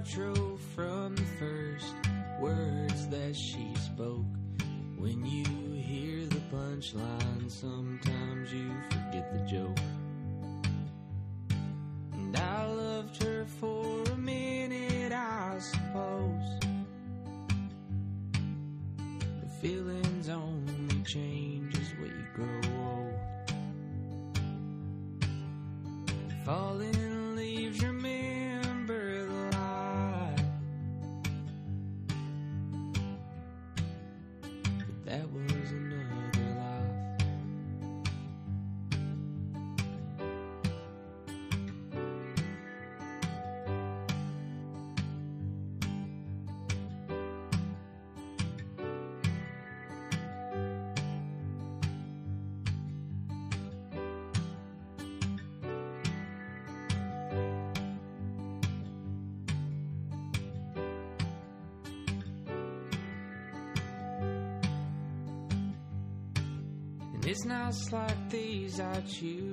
The nights like these I choose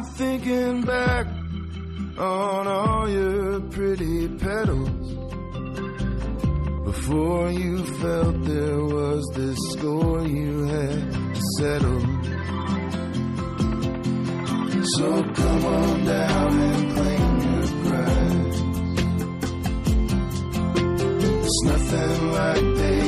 I'm thinking back on all your pretty petals. Before you felt there was this score you had to settle. So come on down and claim your prize. It's nothing like they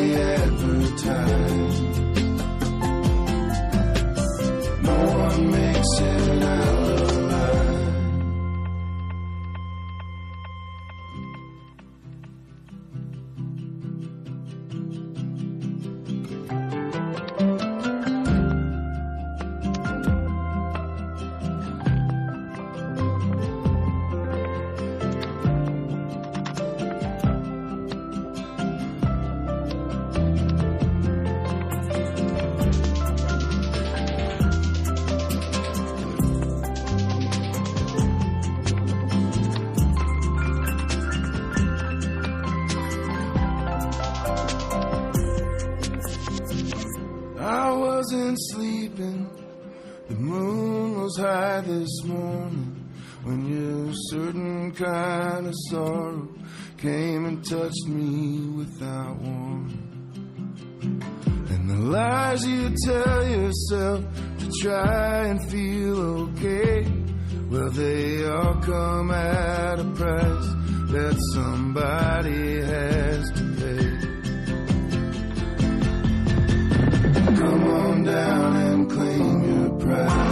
when your certain kind of sorrow came and touched me without warning. And the lies you tell yourself to try and feel okay, well, they all come at a price that somebody has to pay. Come on down and claim your prize.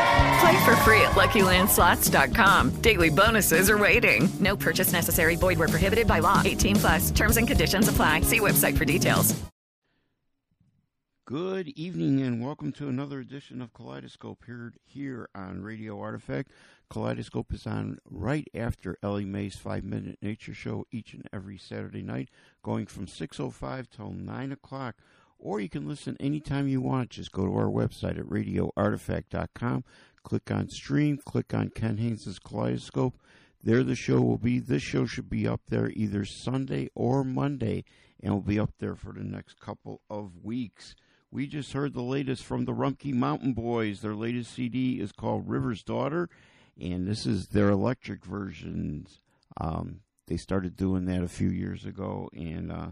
Play for free at LuckyLandSlots.com. Daily bonuses are waiting. No purchase necessary. Void where prohibited by law. 18 plus. Terms and conditions apply. See website for details. Good evening and welcome to another edition of Kaleidoscope here here on Radio Artifact. Kaleidoscope is on right after Ellie Mae's five minute nature show each and every Saturday night, going from six oh five till nine o'clock. Or you can listen anytime you want. Just go to our website at radioartifact.com, click on stream, click on Ken Haynes' Kaleidoscope. There the show will be. This show should be up there either Sunday or Monday and will be up there for the next couple of weeks. We just heard the latest from the Rumpke Mountain Boys. Their latest CD is called River's Daughter, and this is their electric versions. Um, they started doing that a few years ago, and uh,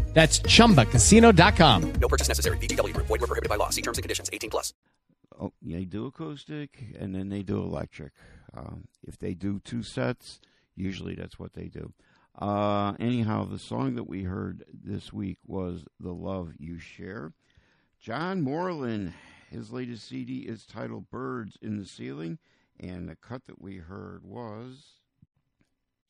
That's chumbacasino.com. No purchase necessary. VGW Group. Void were prohibited by law. See terms and conditions. 18 plus. oh, they do acoustic and then they do electric. Um, if they do two sets, usually that's what they do. Uh, anyhow, the song that we heard this week was The Love You Share. John Moreland, his latest CD is titled Birds in the Ceiling, and the cut that we heard was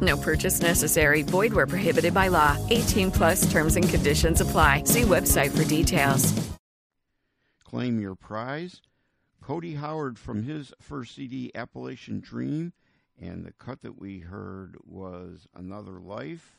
No purchase necessary. Void where prohibited by law. 18 plus terms and conditions apply. See website for details. Claim your prize. Cody Howard from his first CD, Appalachian Dream, and the cut that we heard was Another Life.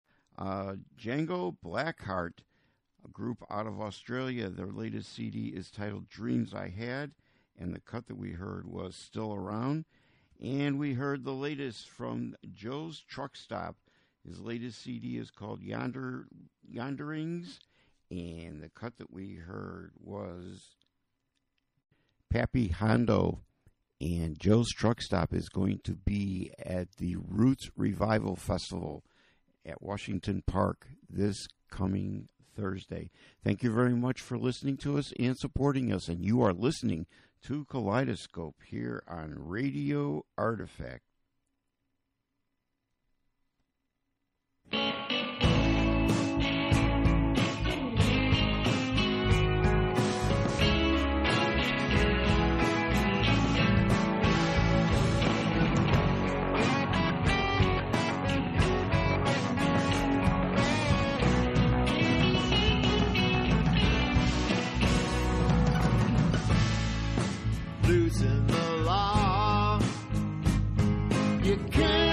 Uh, Django Blackheart, a group out of Australia, their latest CD is titled Dreams I Had, and the cut that we heard was Still Around. And we heard the latest from Joe's Truck Stop. His latest CD is called Yonder Yonderings, and the cut that we heard was Pappy Hondo. And Joe's Truck Stop is going to be at the Roots Revival Festival at Washington Park this coming Thursday. Thank you very much for listening to us and supporting us. And you are listening to Kaleidoscope here on Radio Artifact. losing the law. You can't.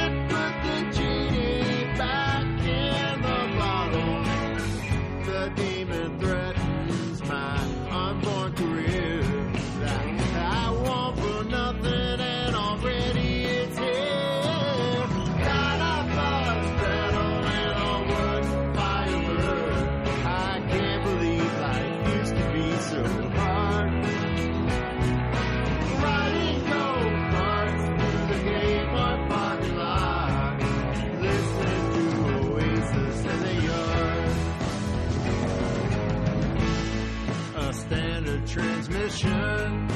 ocean.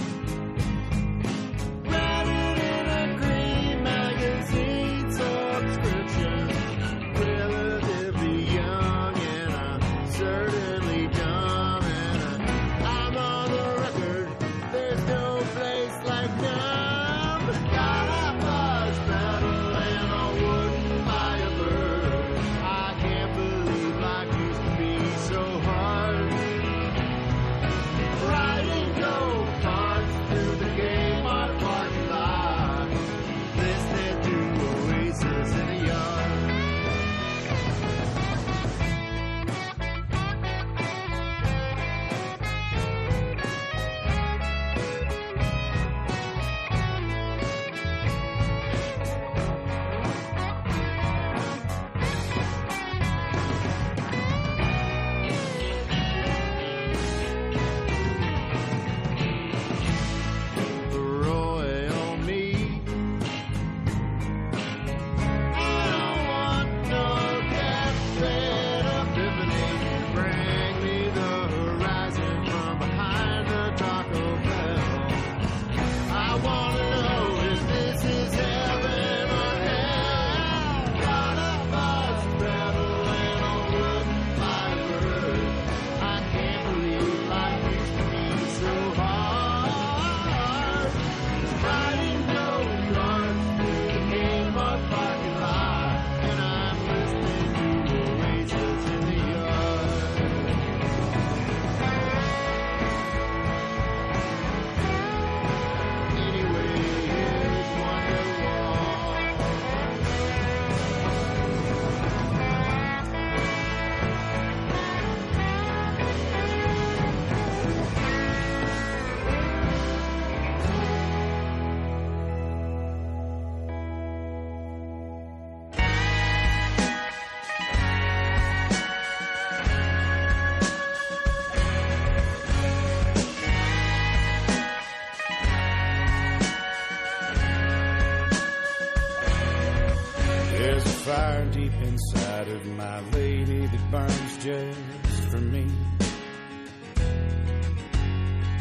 Inside of my lady that burns just for me.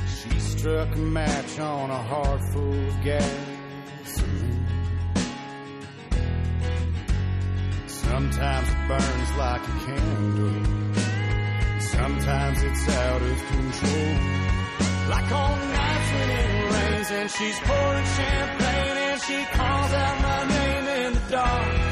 She struck a match on a heart full of gasoline. Sometimes it burns like a candle. Sometimes it's out of control. Like on nights when it rains and she's pouring champagne and she calls out my name in the dark.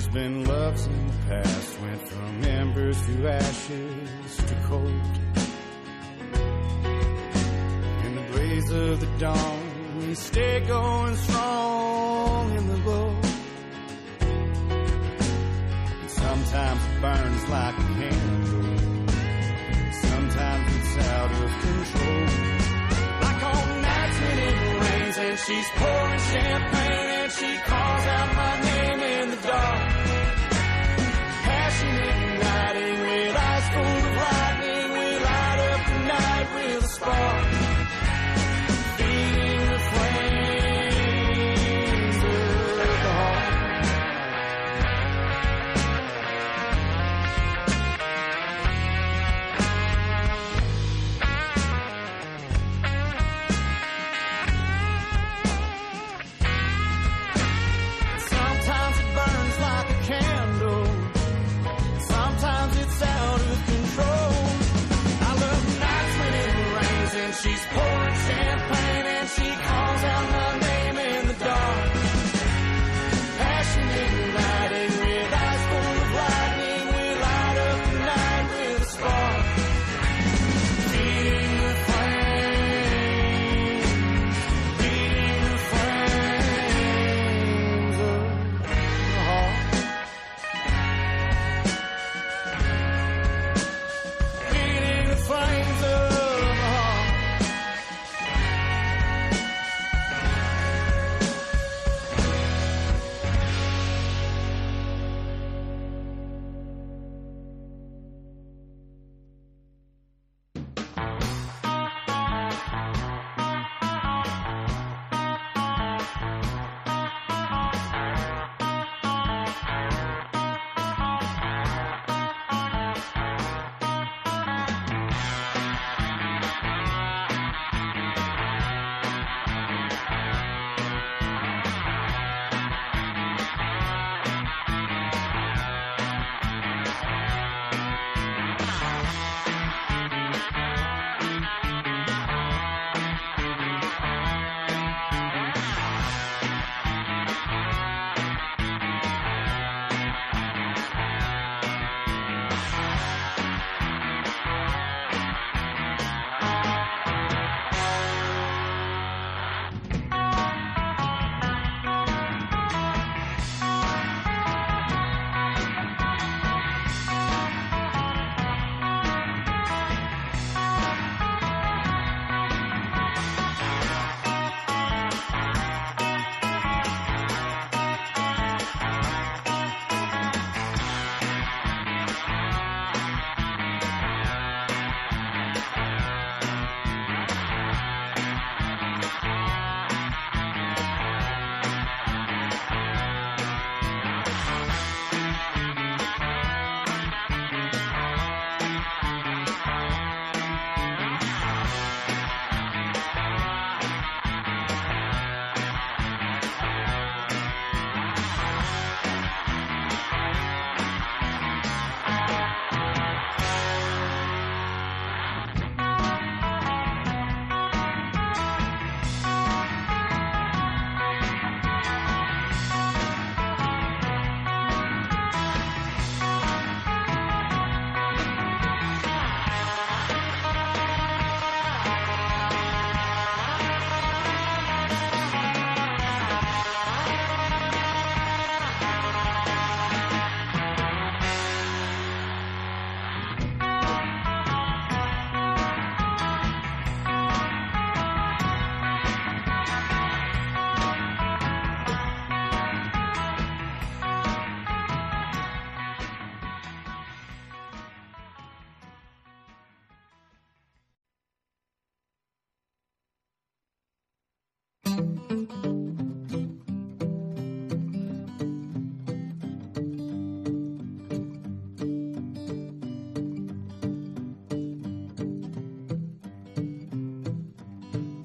There's been loves in the past, went from embers to ashes to cold. In the blaze of the dawn, we stay going strong in the glow. Sometimes it burns like a candle, sometimes it's out of control. Like on nights when it rains and she's pouring champagne and she calls out my name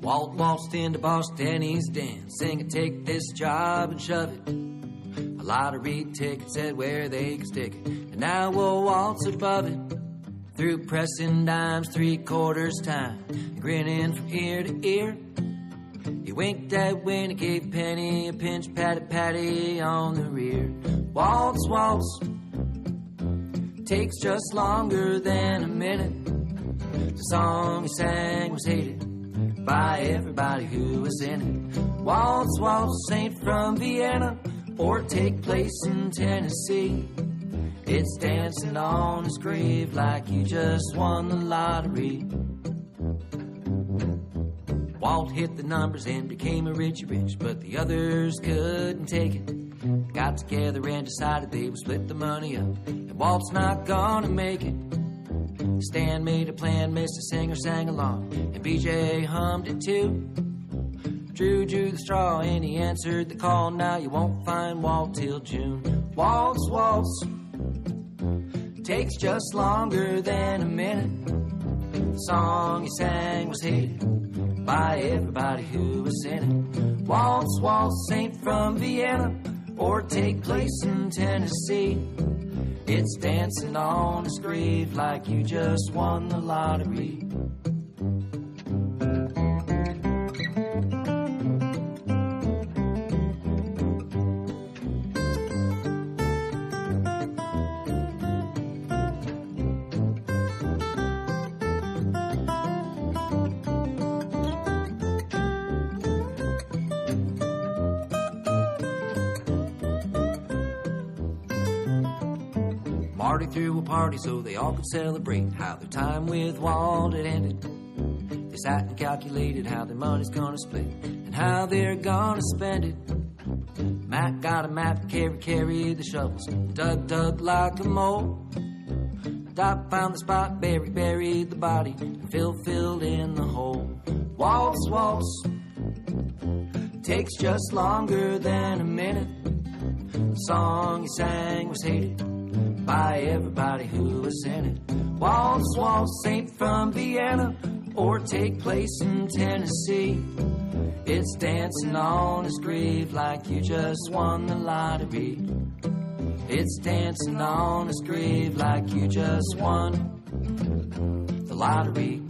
Walt waltzed into Boss Danny's den, singing, Take this job and shove it. A lottery ticket said where they could stick it, and now we'll waltz above it. Through pressing dimes, three quarters time, grinning from ear to ear. He winked at Winnie, gave Penny a pinch, patted Patty on the rear. Waltz, waltz, takes just longer than a minute. The song he sang was hated by everybody who was in it. Waltz, waltz ain't from Vienna or take place in Tennessee. It's dancing on his grave like you just won the lottery. Walt hit the numbers and became a richy rich, but the others couldn't take it. Got together and decided they would split the money up, and Walt's not gonna make it. Stan made a plan, Mr. Singer sang along, and BJ hummed it too. Drew drew the straw and he answered the call. Now you won't find Walt till June. Waltz, waltz, takes just longer than a minute. The song he sang was hated by everybody who was in it. Waltz, waltz ain't from Vienna or take place in Tennessee. It's dancing on his grave like you just won the lottery. Party so they all could celebrate how their time with Walt had ended. They sat and calculated how their money's gonna split and how they're gonna spend it. Matt got a map, Carrie carried the shovels, dug, dug like a mole. Doc found the spot, Barry buried the body, and Phil filled in the hole. Waltz, waltz, takes just longer than a minute. The song he sang was hated by everybody who was in it. Waltz, waltz ain't from Vienna or take place in Tennessee. It's dancing on his grave like you just won the lottery. It's dancing on his grave like you just won the lottery.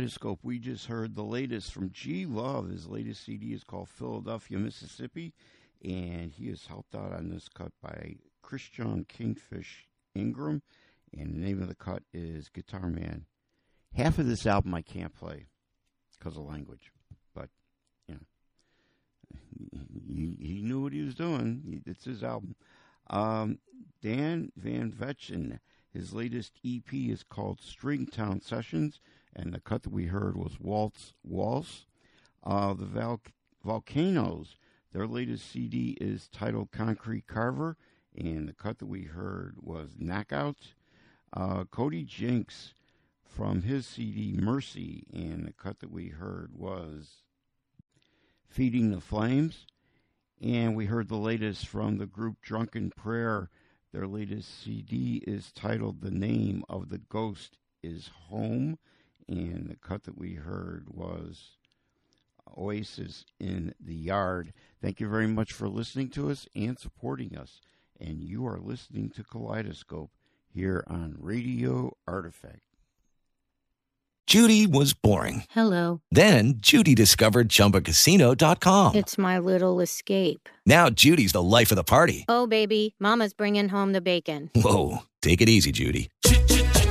Kaleidoscope, we just heard the latest from G Love. His latest CD is called Philadelphia, Mississippi, and he is helped out on this cut by Christian Kingfish Ingram, and the name of the cut is Guitar Man. Half of this album I can't play because of language, but you know, he, he knew what he was doing. It's his album. Um, Dan Van Vechten, his latest EP is called Stringtown Sessions and the cut that we heard was Waltz Waltz. Uh, the Val- Volcanoes, their latest CD is titled Concrete Carver, and the cut that we heard was Knockout. Uh, Cody Jinks from his CD Mercy, and the cut that we heard was Feeding the Flames. And we heard the latest from the group Drunken Prayer. Their latest CD is titled The Name of the Ghost is Home and the cut that we heard was Oasis in the Yard. Thank you very much for listening to us and supporting us. And you are listening to Kaleidoscope here on Radio Artifact. Judy was boring. Hello. Then Judy discovered ChumbaCasino.com. It's my little escape. Now Judy's the life of the party. Oh, baby, Mama's bringing home the bacon. Whoa, take it easy, Judy.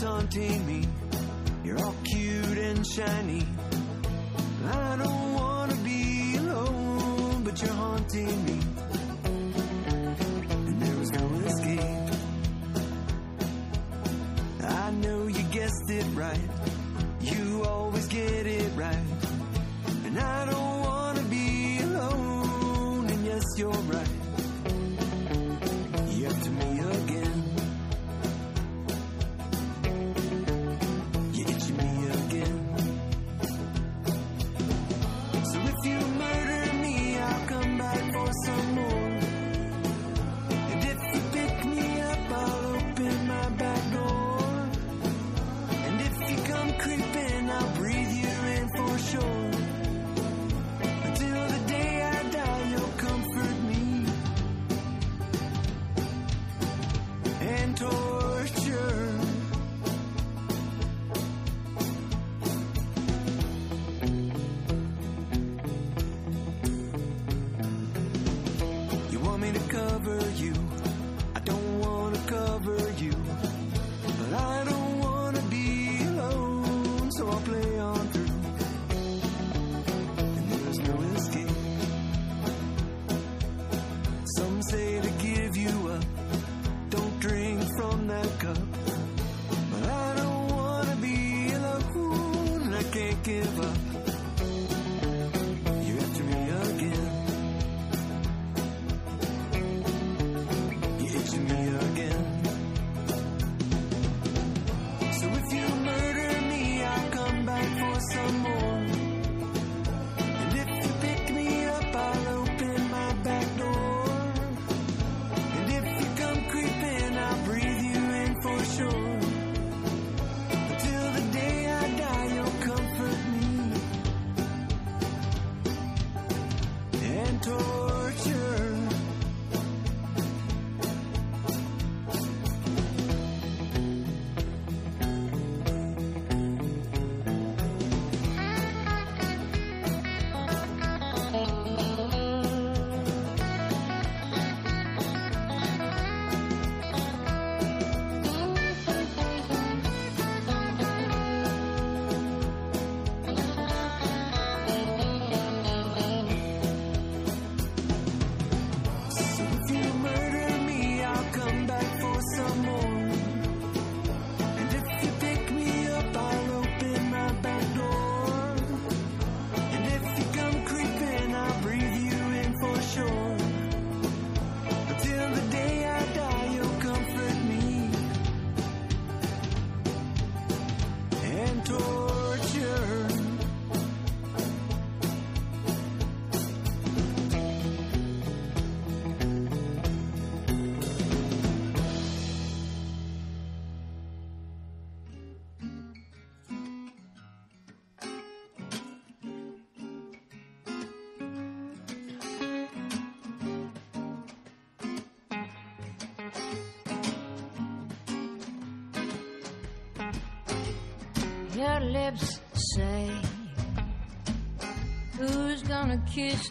Taunting me. You're all cute and shiny. I don't wanna be alone, but you're haunting me. And there was no escape. I know you guessed it right. You always get it right. And I don't wanna be alone, and yes, you're right. You have to lips say, Who's gonna kiss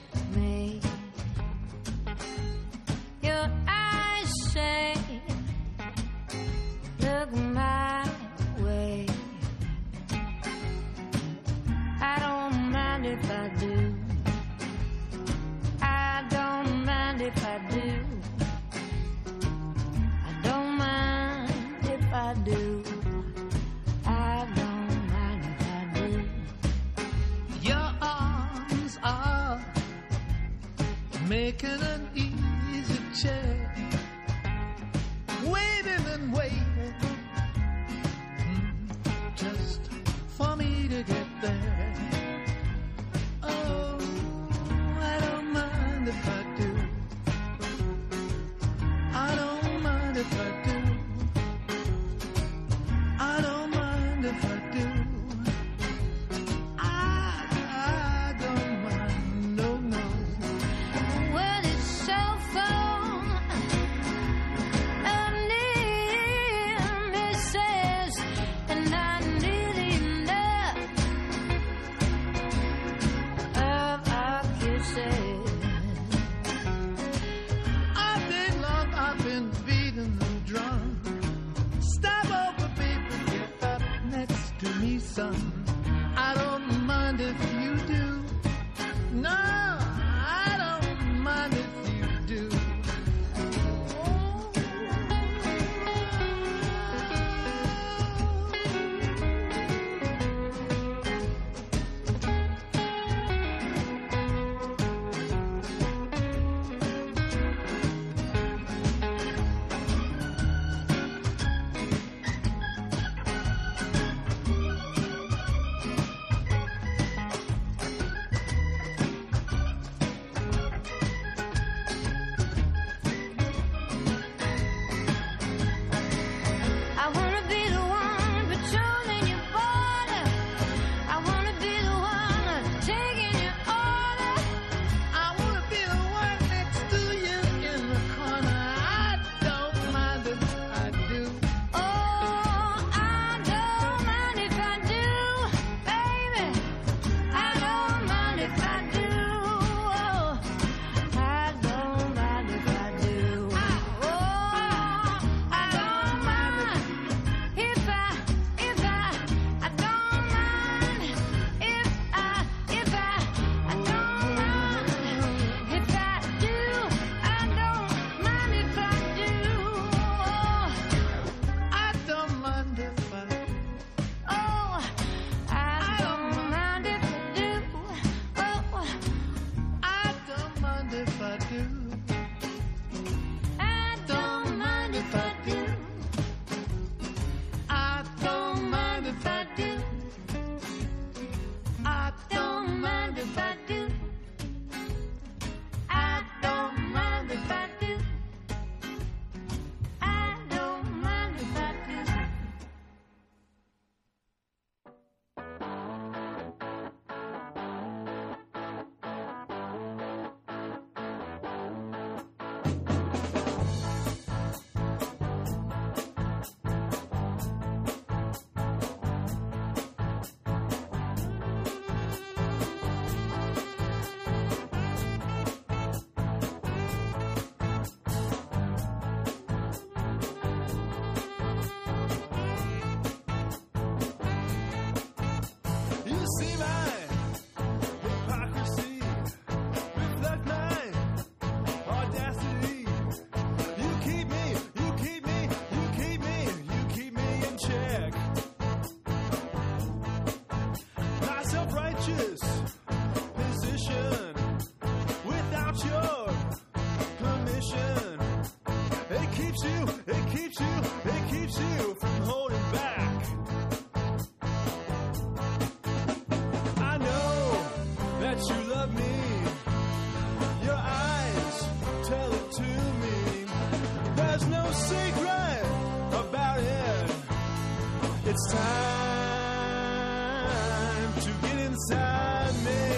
me.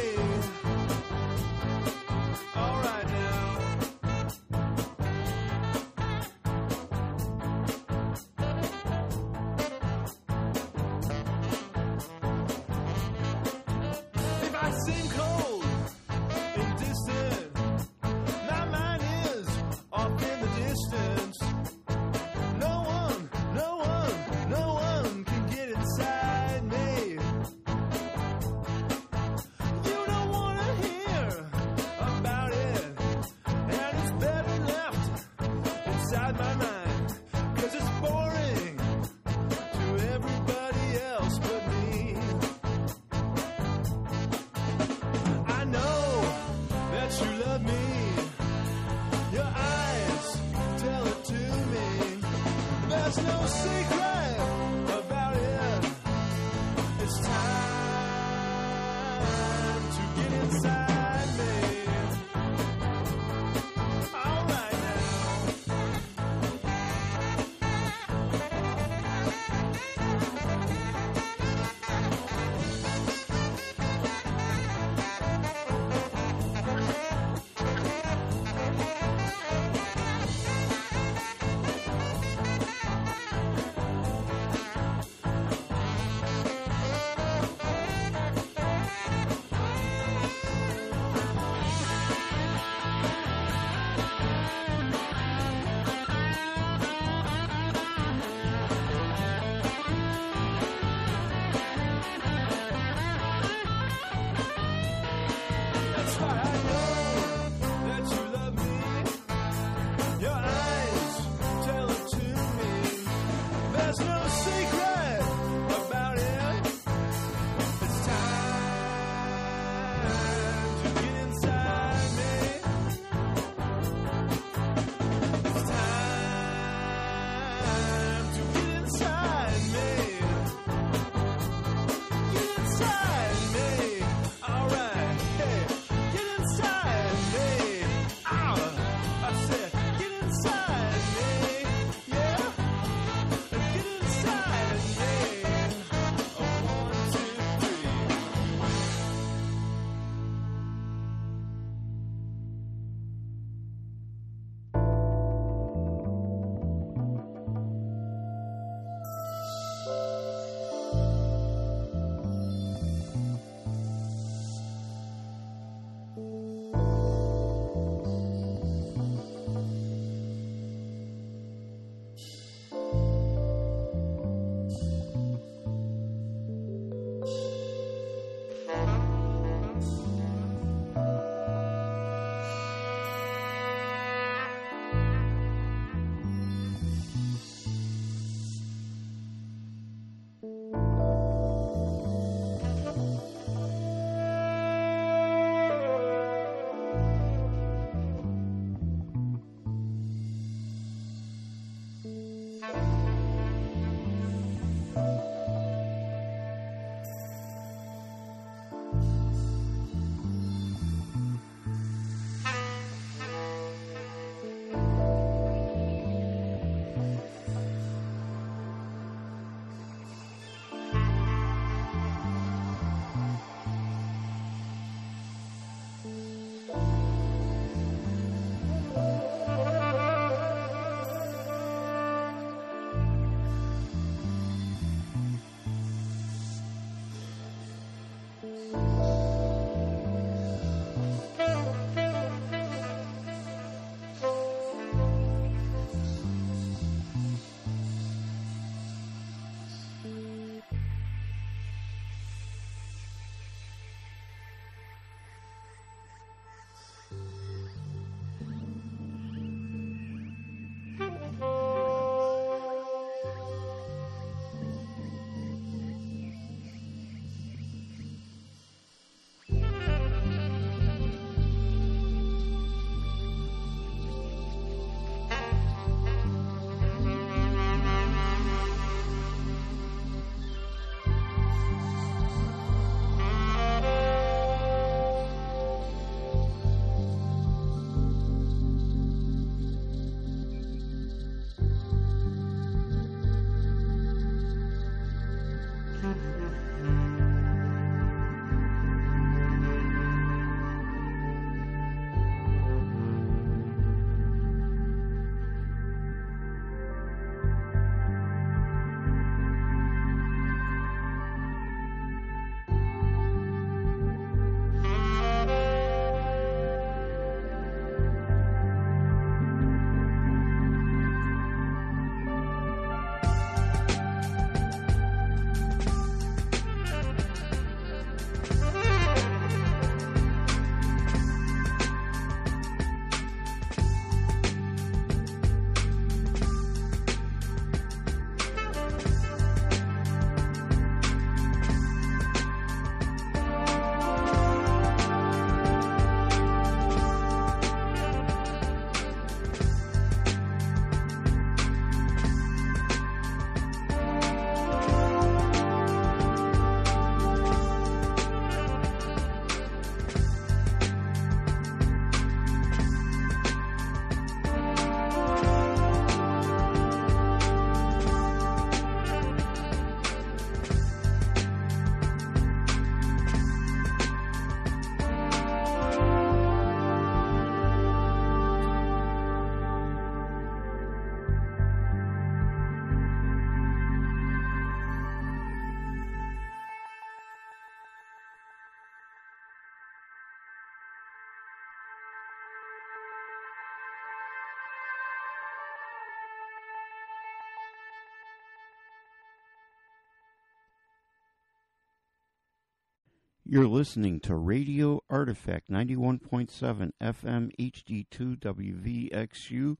You're listening to Radio Artifact 91.7 FM HD2 WVXU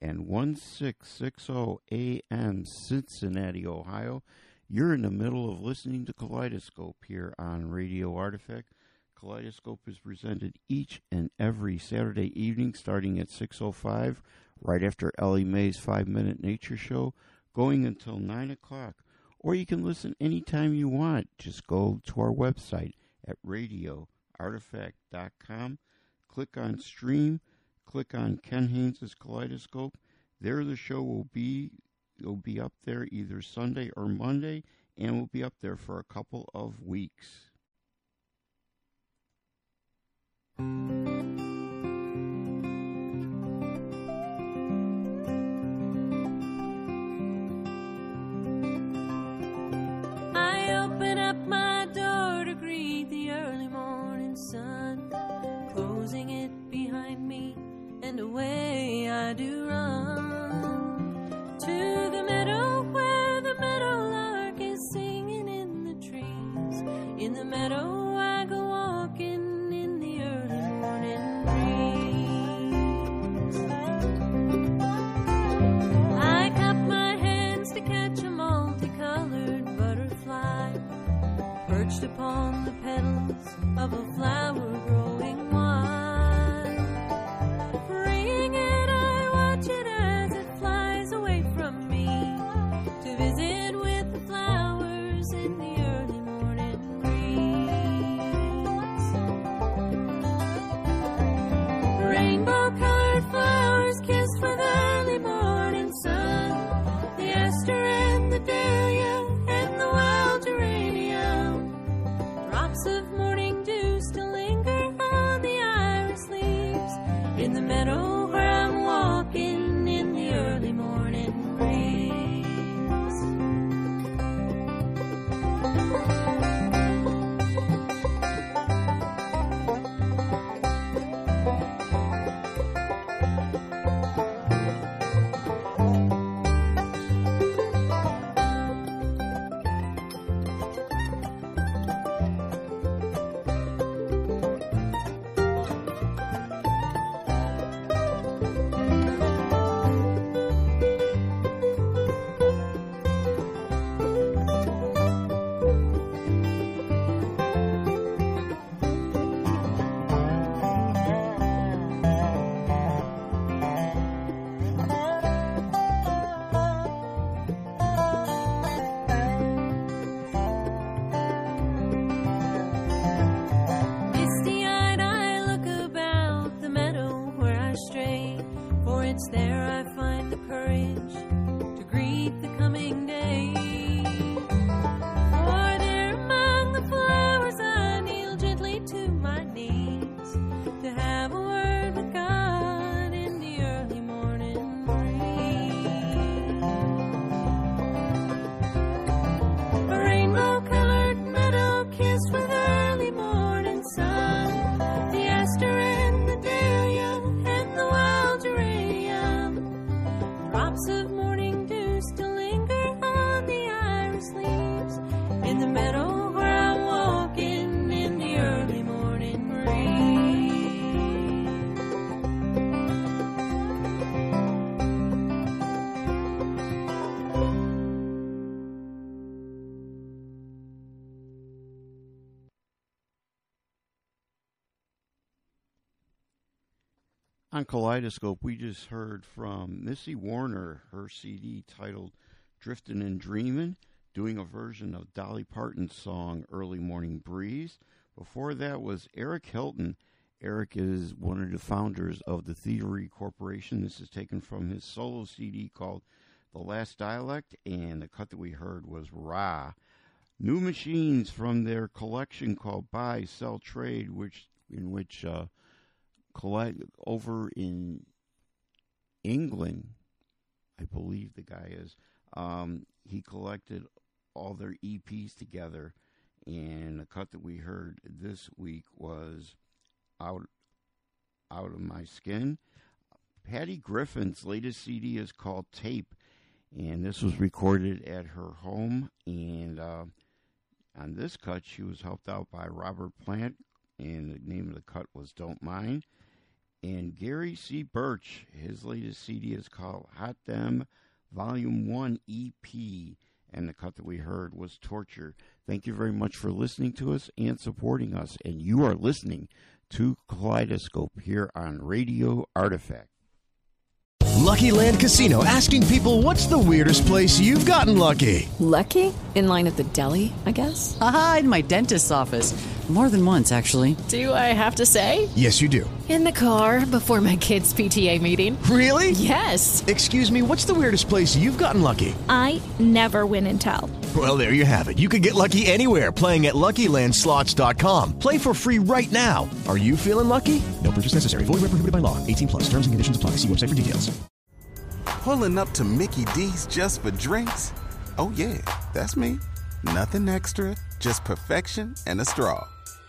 and 1660 AM Cincinnati, Ohio. You're in the middle of listening to Kaleidoscope here on Radio Artifact. Kaleidoscope is presented each and every Saturday evening starting at 6.05 right after Ellie Mae's 5-Minute Nature Show going until 9 o'clock. Or you can listen anytime you want. Just go to our website at radioartifact.com, click on stream, click on Ken Haynes' Kaleidoscope. There the show will be it'll be up there either Sunday or Monday and will be up there for a couple of weeks. And away I do run to the meadow where the meadowlark is singing in the trees. In the meadow, I go walking in the early morning breeze. I cup my hands to catch a multicolored butterfly perched upon the petals of a flower Kaleidoscope, we just heard from Missy Werner, her CD titled Driftin' and Dreamin', doing a version of Dolly Parton's song Early Morning Breeze. Before that was Eric Hilton. Eric is one of the founders of the Thievery Corporation. This is taken from his solo CD called The Last Dialect, and the cut that we heard was Ra. New Machines from their collection called Buy, Sell, Trade, which in which uh, over in England, I believe the guy is. Um, he collected all their EPs together, and the cut that we heard this week was out out of my skin. Patty Griffin's latest CD is called Tape, and this was recorded at her home. And uh, On this cut, she was helped out by Robert Plant, and the name of the cut was Don't Mind. And Gary C. Birch, his latest CD is called Hot Them Volume 1 EP, and the cut that we heard was Torture. Thank you very much for listening to us and supporting us. And you are listening to Kaleidoscope here on Radio Artifact. Lucky Land Casino asking people what's the weirdest place you've gotten lucky? Lucky? In line at the deli, I guess? Aha, in my dentist's office. More than once, actually. Do I have to say? Yes, you do. In the car before my kids' PTA meeting. Really? Yes. Excuse me, what's the weirdest place you've gotten lucky? I never win and tell. Well, there you have it. You can get lucky anywhere playing at LuckyLandSlots.com. Play for free right now. Are you feeling lucky? No purchase necessary. Void where prohibited by law. 18 plus. Terms and conditions apply. See website for details. Pulling up to Mickey D's just for drinks? Oh, yeah, that's me. Nothing extra, just perfection and a straw.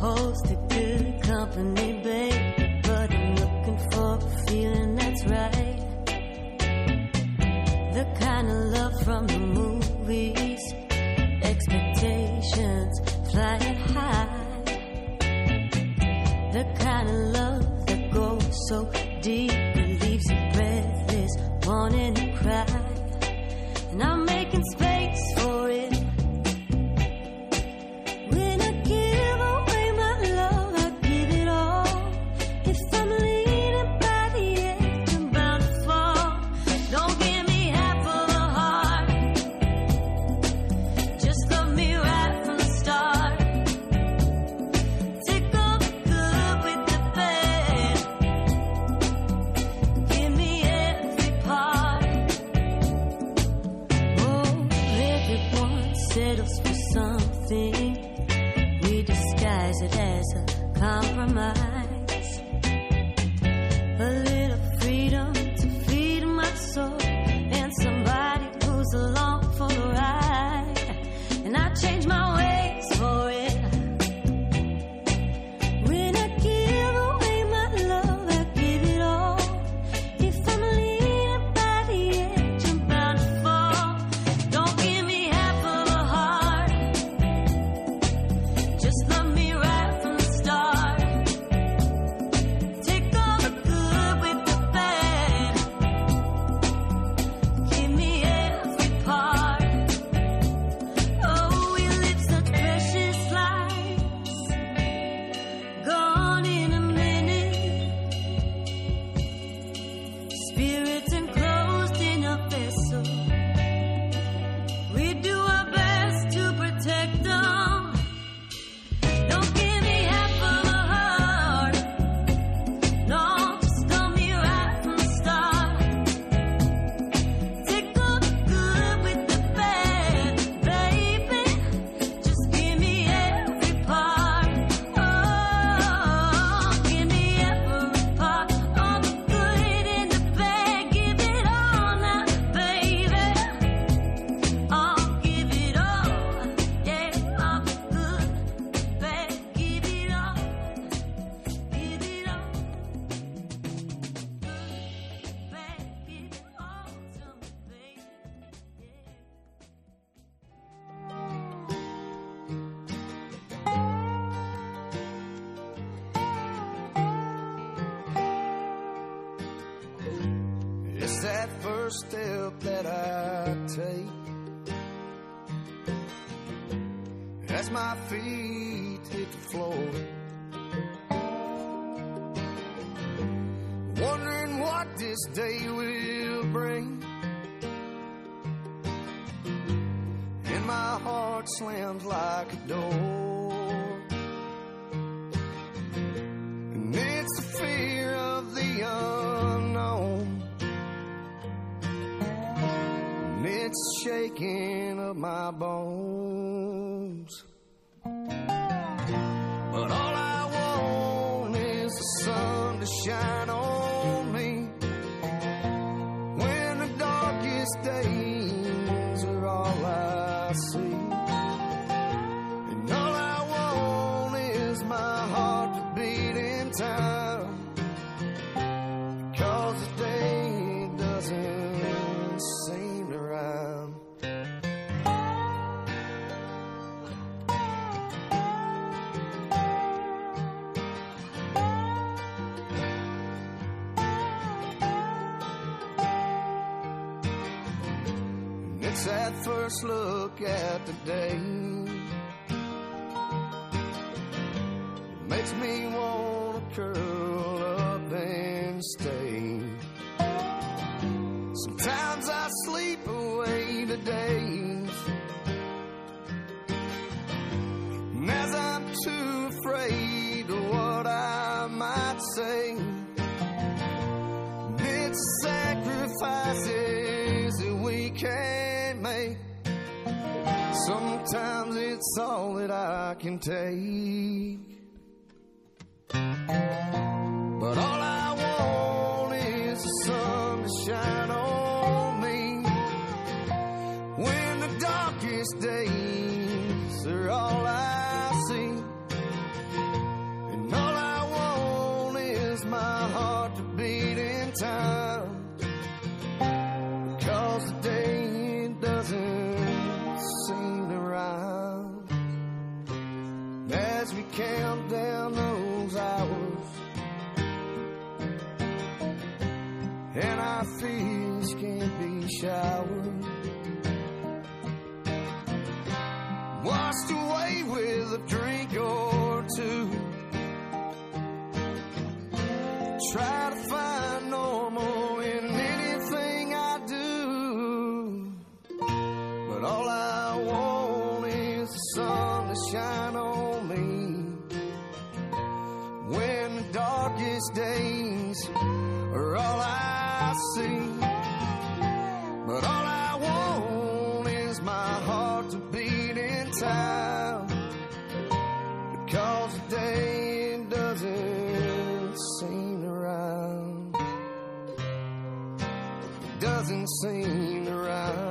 Never opposed to good company, babe. But I'm looking for a feeling that's right. The kind of love from the movies. Expectations flying high. The kind of love that goes so deep it leaves you breathless, wanting to cry. And I'm making space for it. Compromise. pocket door. And it's the fear of the unknown. And it's shaking of my bones. But all I want is the sun to shine. first look at the day. It makes me wanna curl up and stay. Sometimes I sleep away the days, and as I'm too afraid. Sometimes it's all that I can take. But all shower. Washed away with a drink or two. Try to find doesn't seem right.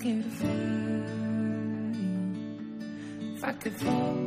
Scared of flying. If I could follow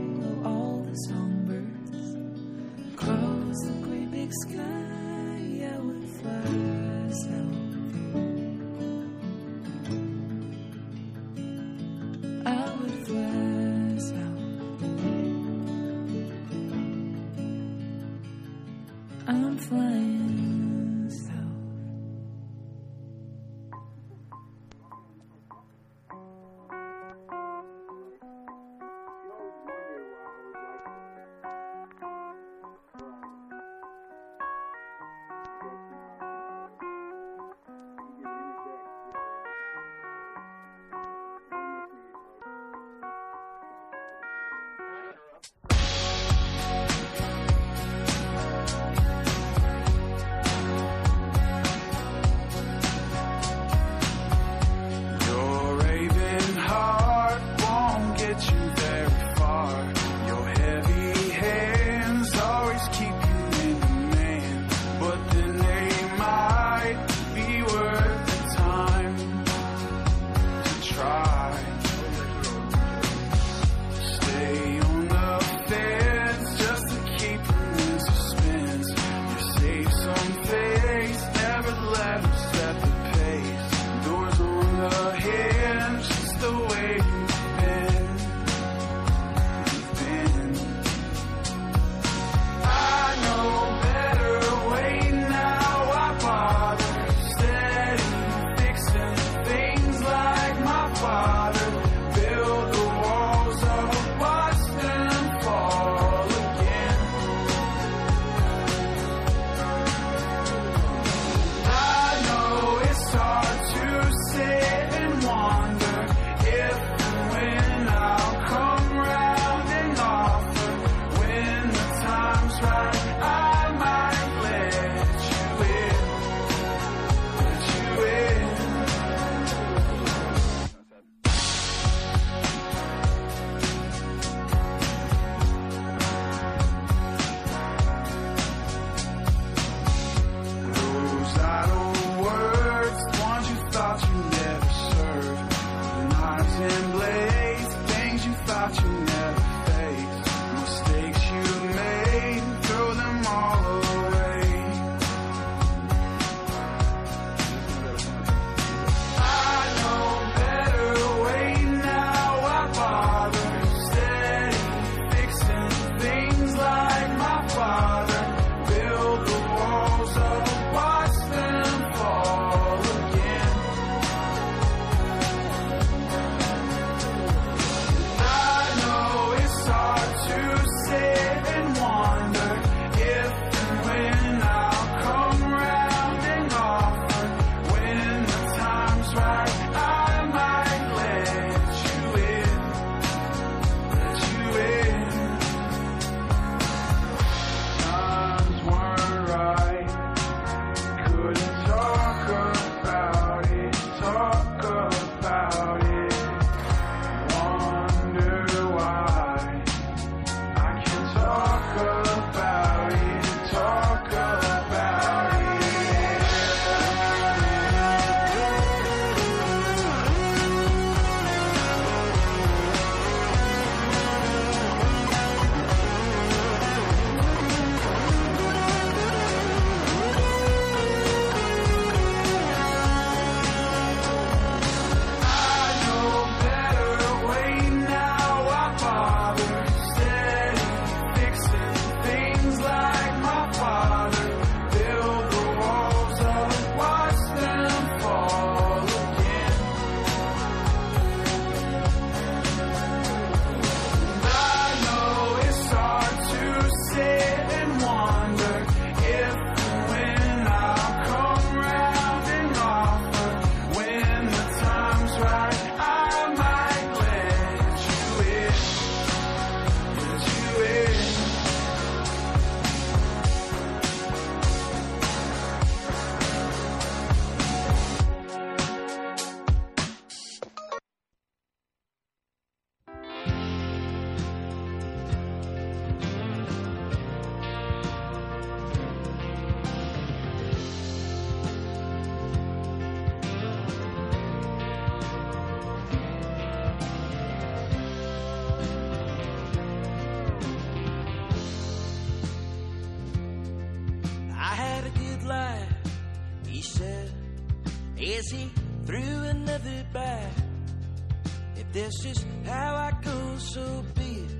If just how I go, so be it.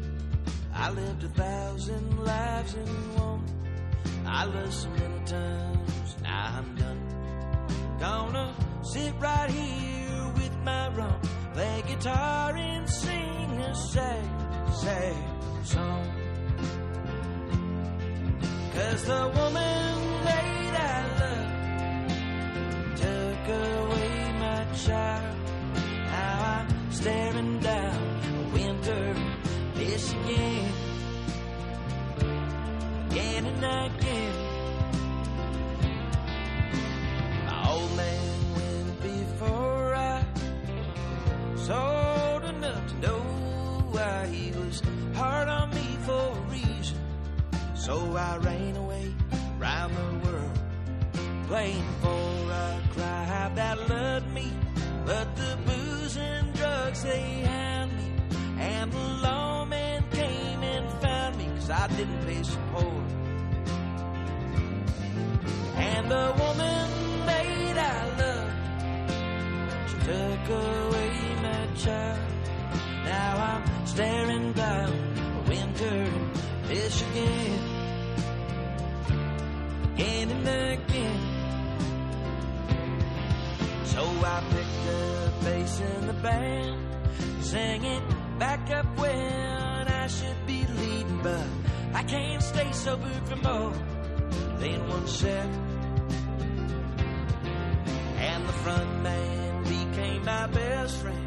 I lived a thousand lives in one. I lost so many times, now I'm done. Gonna sit right here with my rum, play guitar and sing a sad, sad song. Cause the woman So I ran away round the world, playing for a crowd that loved me. But the booze and drugs they had me, and the lawman came and found me, cause I didn't pay support. And the woman that I loved, she took away my child. Now I'm staring down a winter in Michigan, again. So I picked a bass in the band, sang it back up when I should be leading, but I can't stay sober for more than one set. And the front man became my best friend.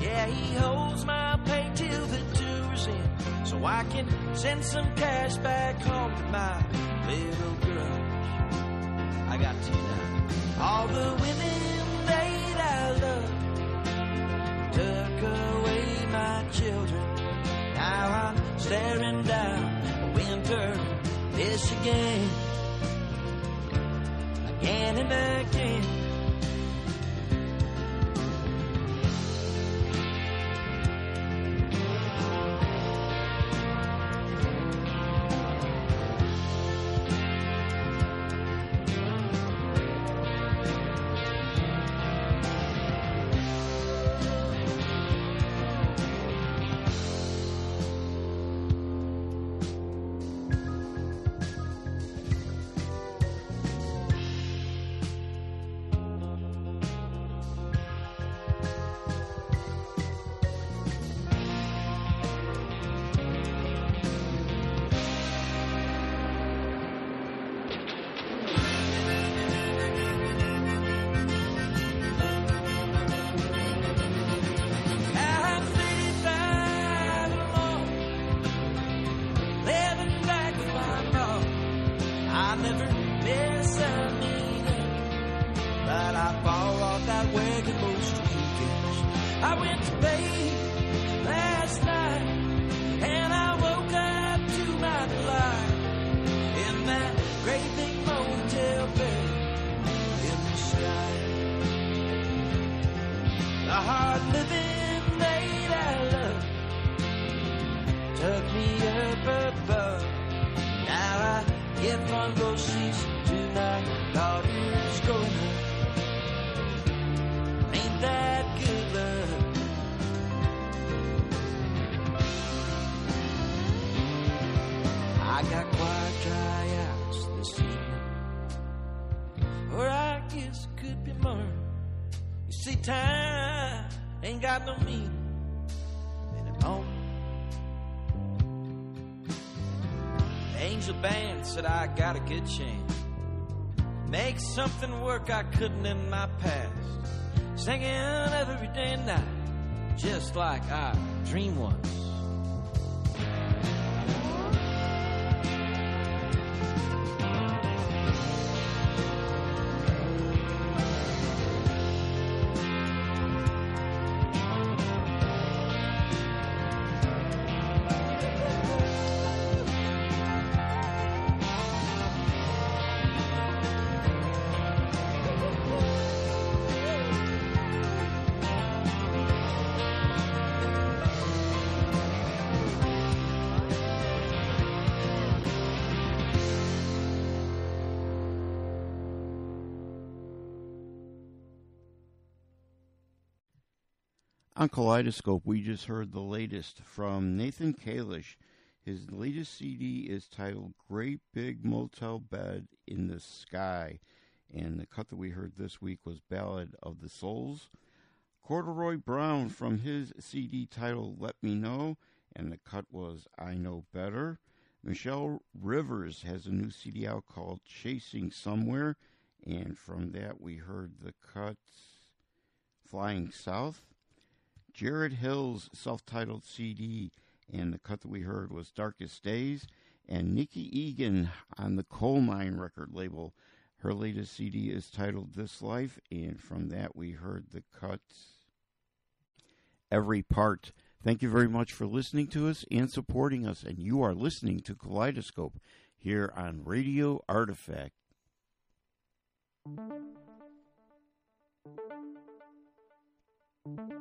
Yeah, he holds my pay till the tour's in, so I can send some cash back home to my little girl. To. All the women that I love took away my children. Now I'm staring down winter in Michigan again and again. Work I couldn't in my past. Singing every day and night, just like I dreamed once. Kaleidoscope, we just heard the latest from Nathan Kalish. His latest CD is titled Great Big Motel Bed in the Sky. And the cut that we heard this week was Ballad of the Souls. Corduroy Brown from his CD titled Let Me Know, and the cut was I Know Better. Michelle Rivers has a new CD out called Chasing Somewhere, and from that we heard the cut Flying South. Jared Hill's self titled CD, and the cut that we heard was Darkest Days. And Nikki Egan on the Coal Mine record label. Her latest CD is titled This Life, and from that we heard the cut Every Part. Thank you very much for listening to us and supporting us. And you are listening to Kaleidoscope here on Radio Artifact. If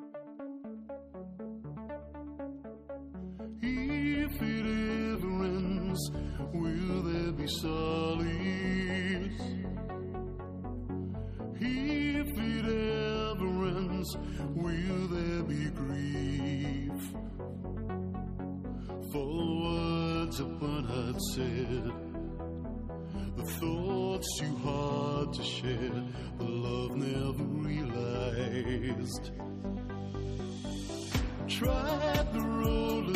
will there be solace? If it ever ends, will there be grief? For words upon had said, the thoughts too hard to share, the love never realized. Tried the road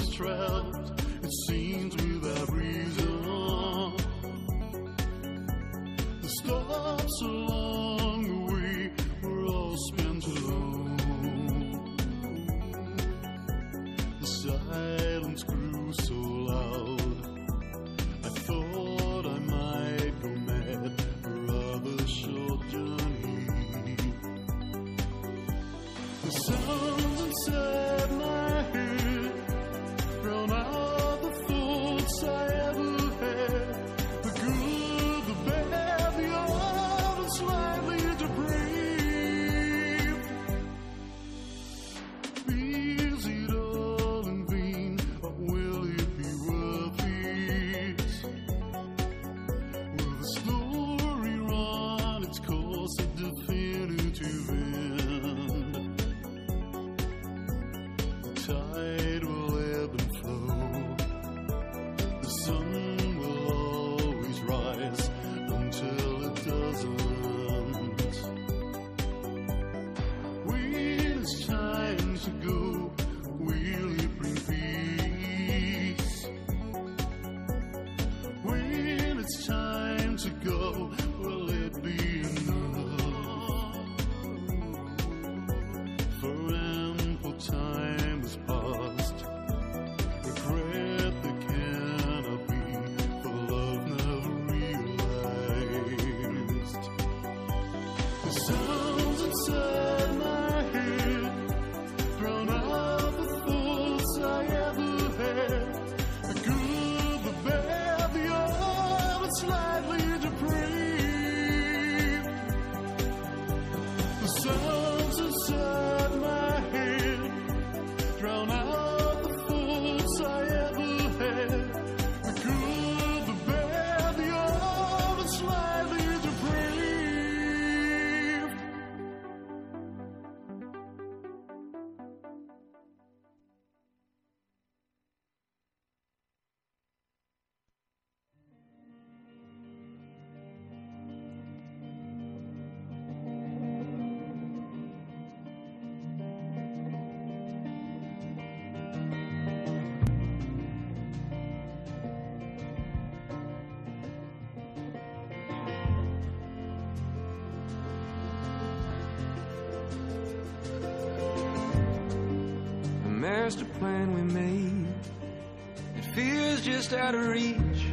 out of reach.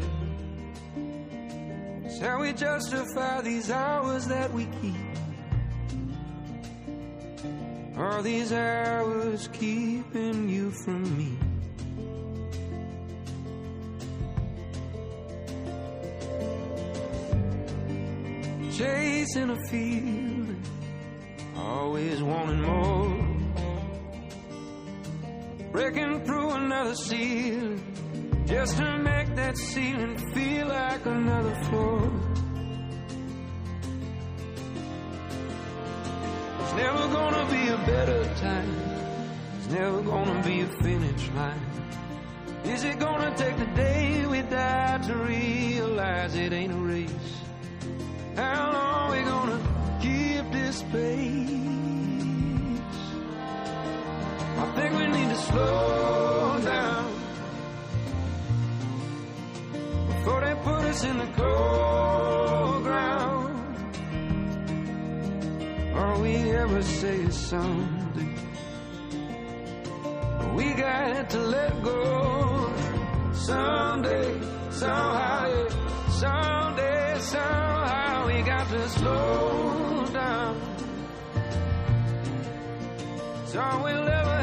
It's how we justify these hours that we keep. Are these hours keeping you from me? Chasing a feeling, always wanting more. Breaking through another ceiling just to make that ceiling feel like another floor. There's never gonna be a better time There's never gonna be a finish line. Is it gonna take the day they in the cold ground. Or we ever say something we got to let go someday, somehow, yeah. someday, somehow we got to slow down. So all we'll ever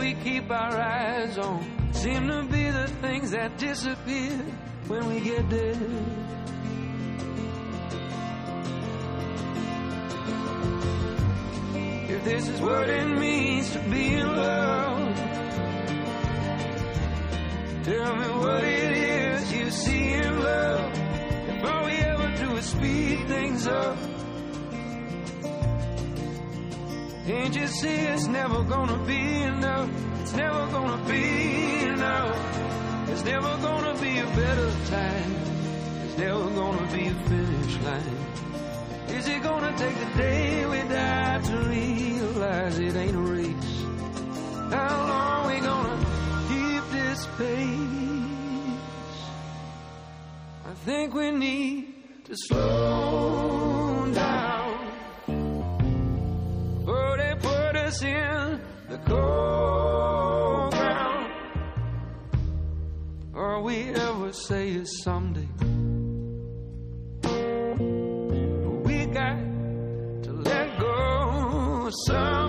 we keep our eyes on. Seem to be the things that disappear when we get there. If this is what it means to be in love, tell me what it is you see in love. If all we ever do is speed things up. Can't you see it's never gonna be enough? It's never gonna be enough. There's never gonna be a better time. There's never gonna be a finish line. Is it gonna take the day we die to realize it ain't a race? How long we gonna keep this pace? I think we need to slow cold ground. Or we ever say it someday. We got to let go someday,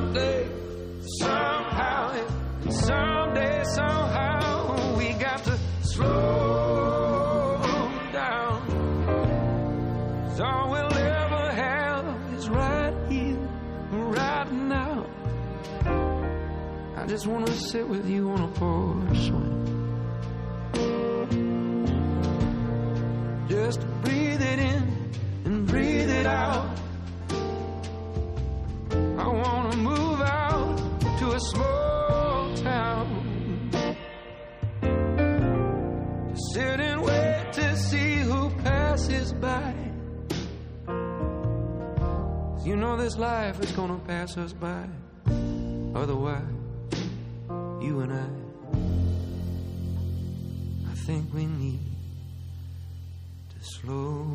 just want to sit with you on a porch swing. Just breathe it in and breathe it out. I want to move out to a small town. To sit and wait to see who passes by. You know this life is gonna pass us by. Otherwise, you and I, I think we need to slow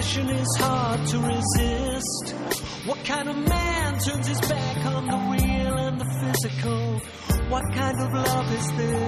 passion is hard to resist. What kind of man turns his back on the real and the physical? What kind of love is this?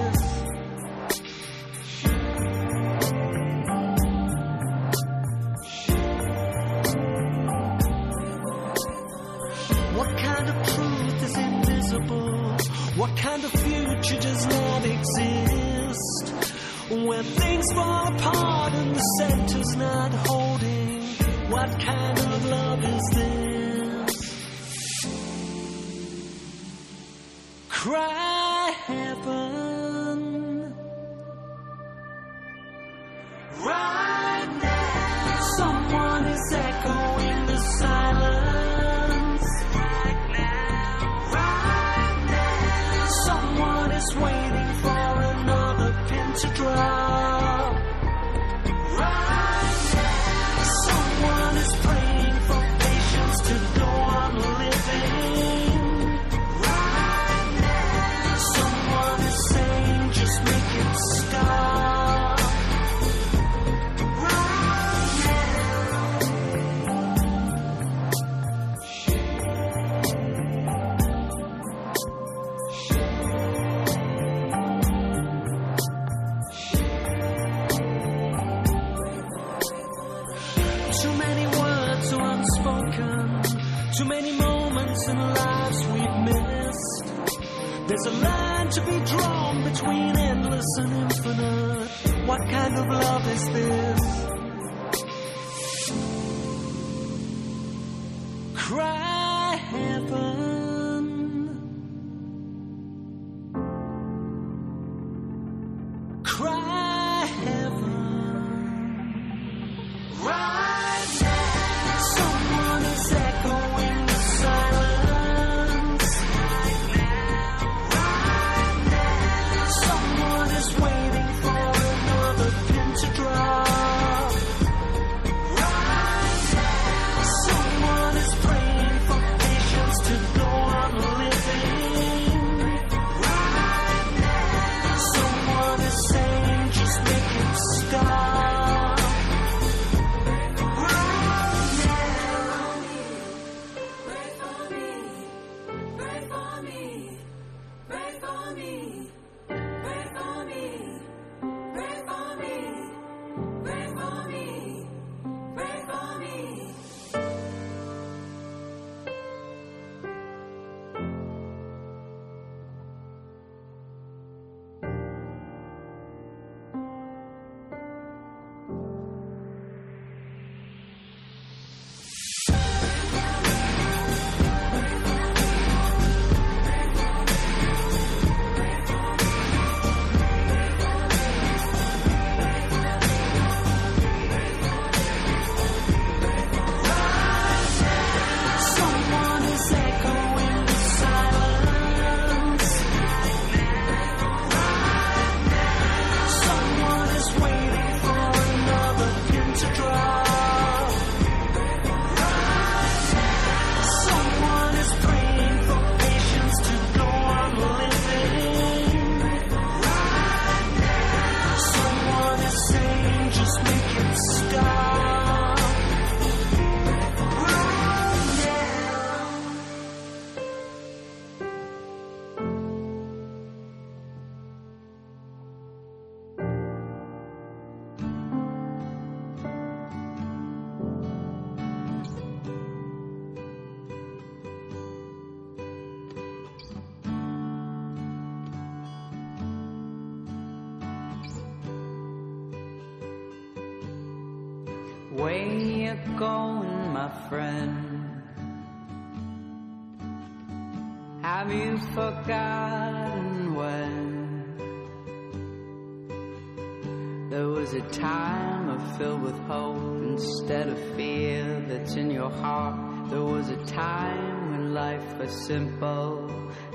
Simple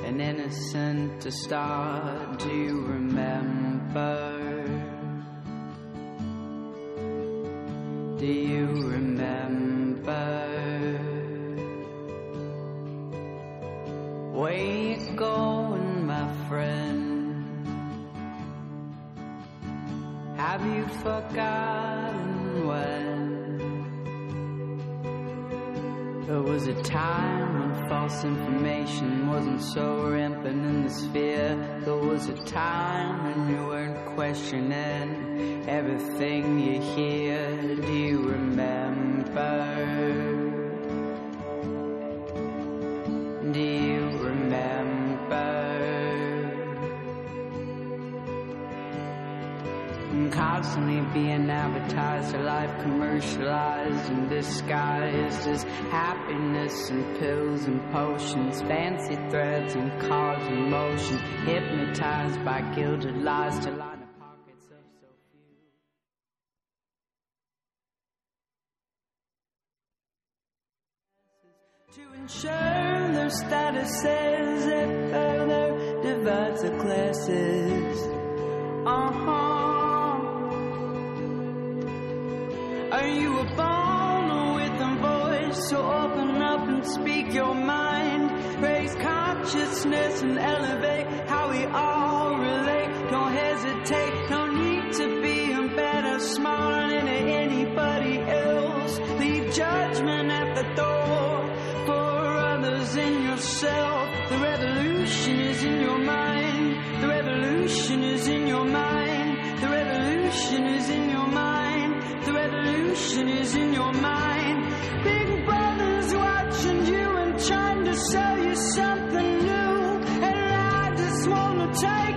and innocent to start. Do you remember? Do you remember? Where you going, my friend? Have you forgotten when? There was a time false information wasn't so rampant in the sphere. There was a time when you weren't questioning everything you hear. Do you remember? Constantly being advertised, a life commercialized and disguised as happiness and pills and potions, fancy threads and cars and motion, hypnotized by gilded lies to line the pockets of so few. to ensure their statuses it further divides the classes. Uh-huh. Are you a bone with a voice? So open up and speak your mind. Raise consciousness and elevate how we all relate. Don't hesitate, no need to be better, smarter than anybody else. Leave judgment at the door for others and yourself. The revolution is in your mind. The revolution is in your mind. The is in your mind. Big brother's watching you and trying to sell you something new. And I just wanna take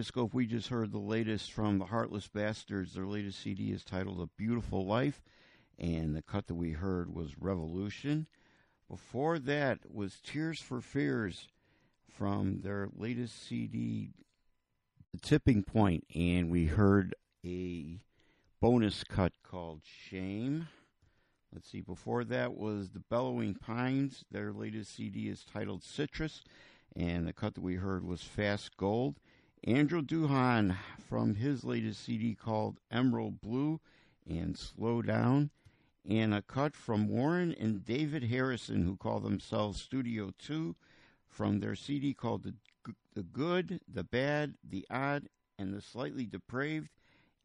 Kaleidoscope, we just heard the latest from the Heartless Bastards. Their latest CD is titled A Beautiful Life, and the cut that we heard was Revolution. Before that was Tears for Fears from their latest CD, The Tipping Point, and we heard a bonus cut called Shame. Let's see, before that was The Bellowing Pines. Their latest CD is titled Citrus, and the cut that we heard was Fast Gold. Andrew Duhan from his latest CD called Emerald Blue and Slow Down, and a cut from Warren and David Harrison, who call themselves Studio 2, from their CD called The, the Good, the Bad, the Odd, and the Slightly Depraved.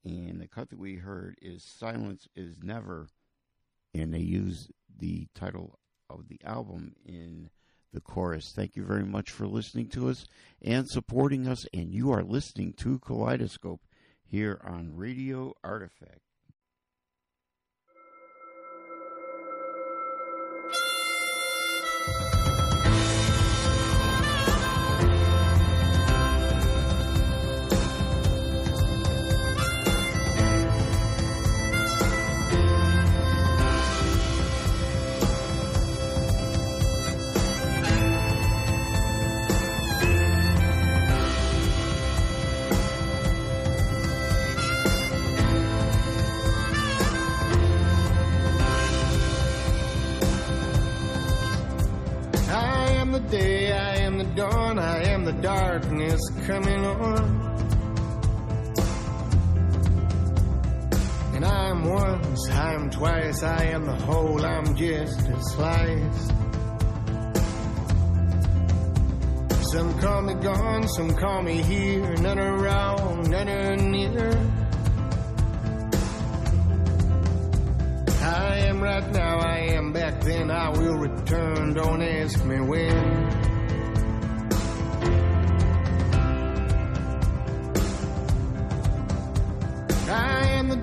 And the cut that we heard is Silence is Never, and they use the title of the album in the chorus. Thank you very much for listening to us and supporting us. And you are listening to Kaleidoscope here on Radio Artifact. Darkness coming on. And I'm once, I'm twice, I am the whole, I'm just a slice. Some call me gone, some call me here, none around, none are near. I am right now, I am back then, I will return, don't ask me when.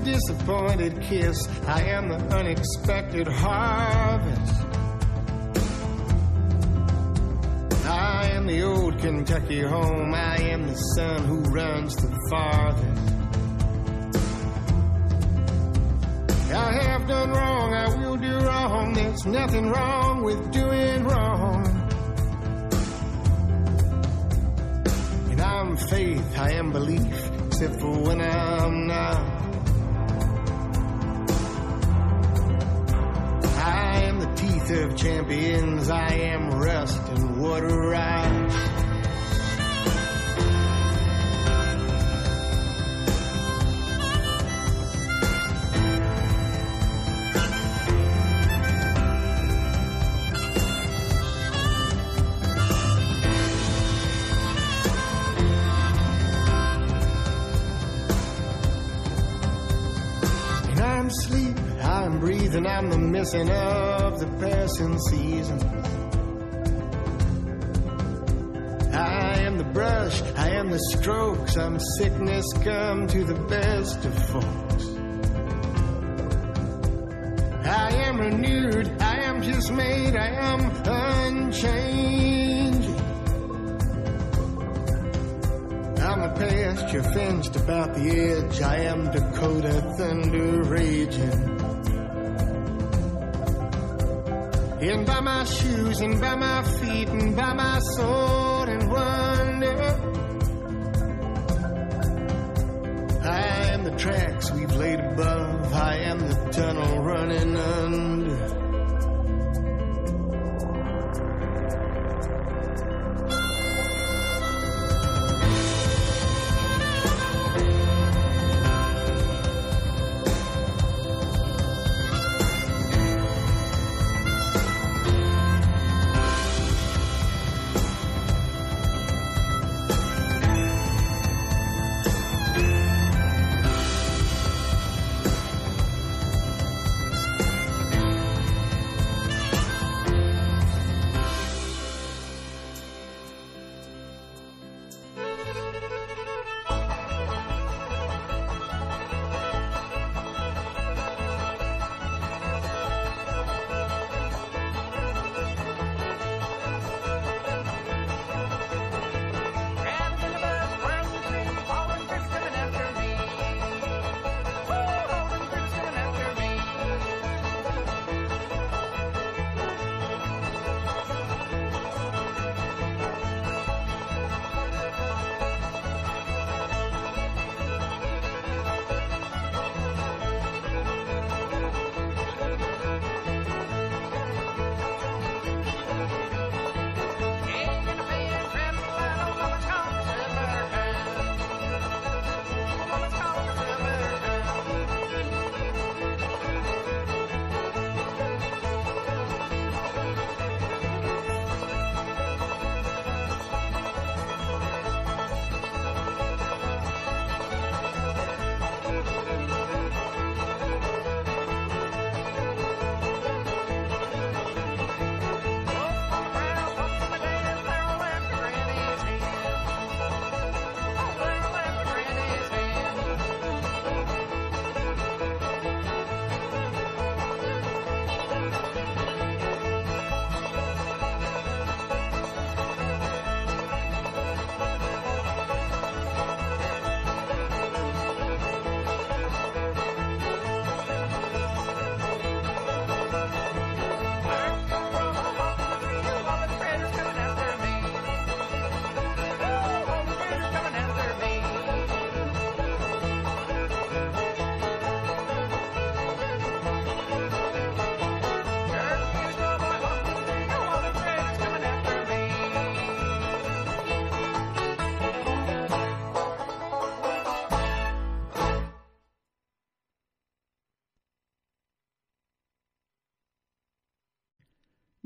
Disappointed kiss, I am the unexpected harvest. I am the old Kentucky home, I am the son who runs the farthest. I have done wrong, I will do wrong. There's nothing wrong with doing wrong. And I'm faith, I am belief, except for when I'm not. Of champions, I am rust and water rise. I'm I'm the missing of the passing seasons. I am the brush, I am the strokes, I'm sickness come to the best of folks. I am renewed, I am just made, I am unchanging. I'm a pasture fenced about the edge. I am Dakota thunder raging. And by my shoes and by my feet and by my sword and wonder. I am the tracks we've laid above. I am the tunnel running under.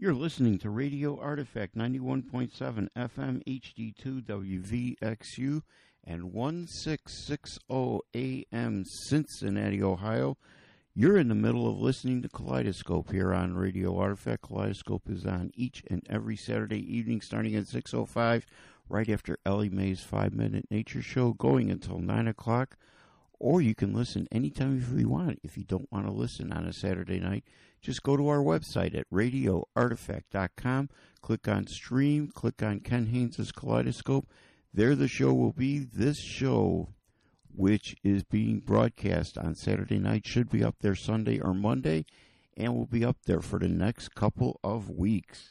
You're listening to Radio Artifact 91.7 FM HD2 WVXU and 1660 AM Cincinnati, Ohio. You're in the middle of listening to Kaleidoscope here on Radio Artifact. Kaleidoscope is on each and every Saturday evening starting at 6.05 right after Ellie Mae's 5-Minute Nature Show going until 9 o'clock. Or you can listen anytime if you want. If you don't want to listen on a Saturday night, just go to our website at radioartifact.com, click on stream, click on Ken Haynes' Kaleidoscope. There the show will be. This show, which is being broadcast on Saturday night, should be up there Sunday or Monday, and will be up there for the next couple of weeks.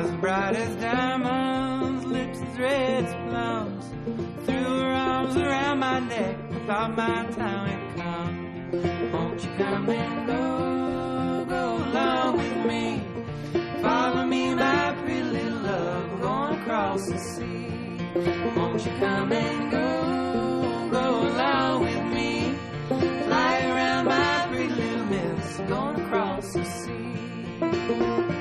Eyes bright as diamonds, lips as red as plums. Threw her arms around my neck, thought my time had come. Won't you come and go, go along with me? Follow me, my pretty little love, going across the sea. Won't you come and go, go along with me? Fly around my pretty little miss, going across the sea.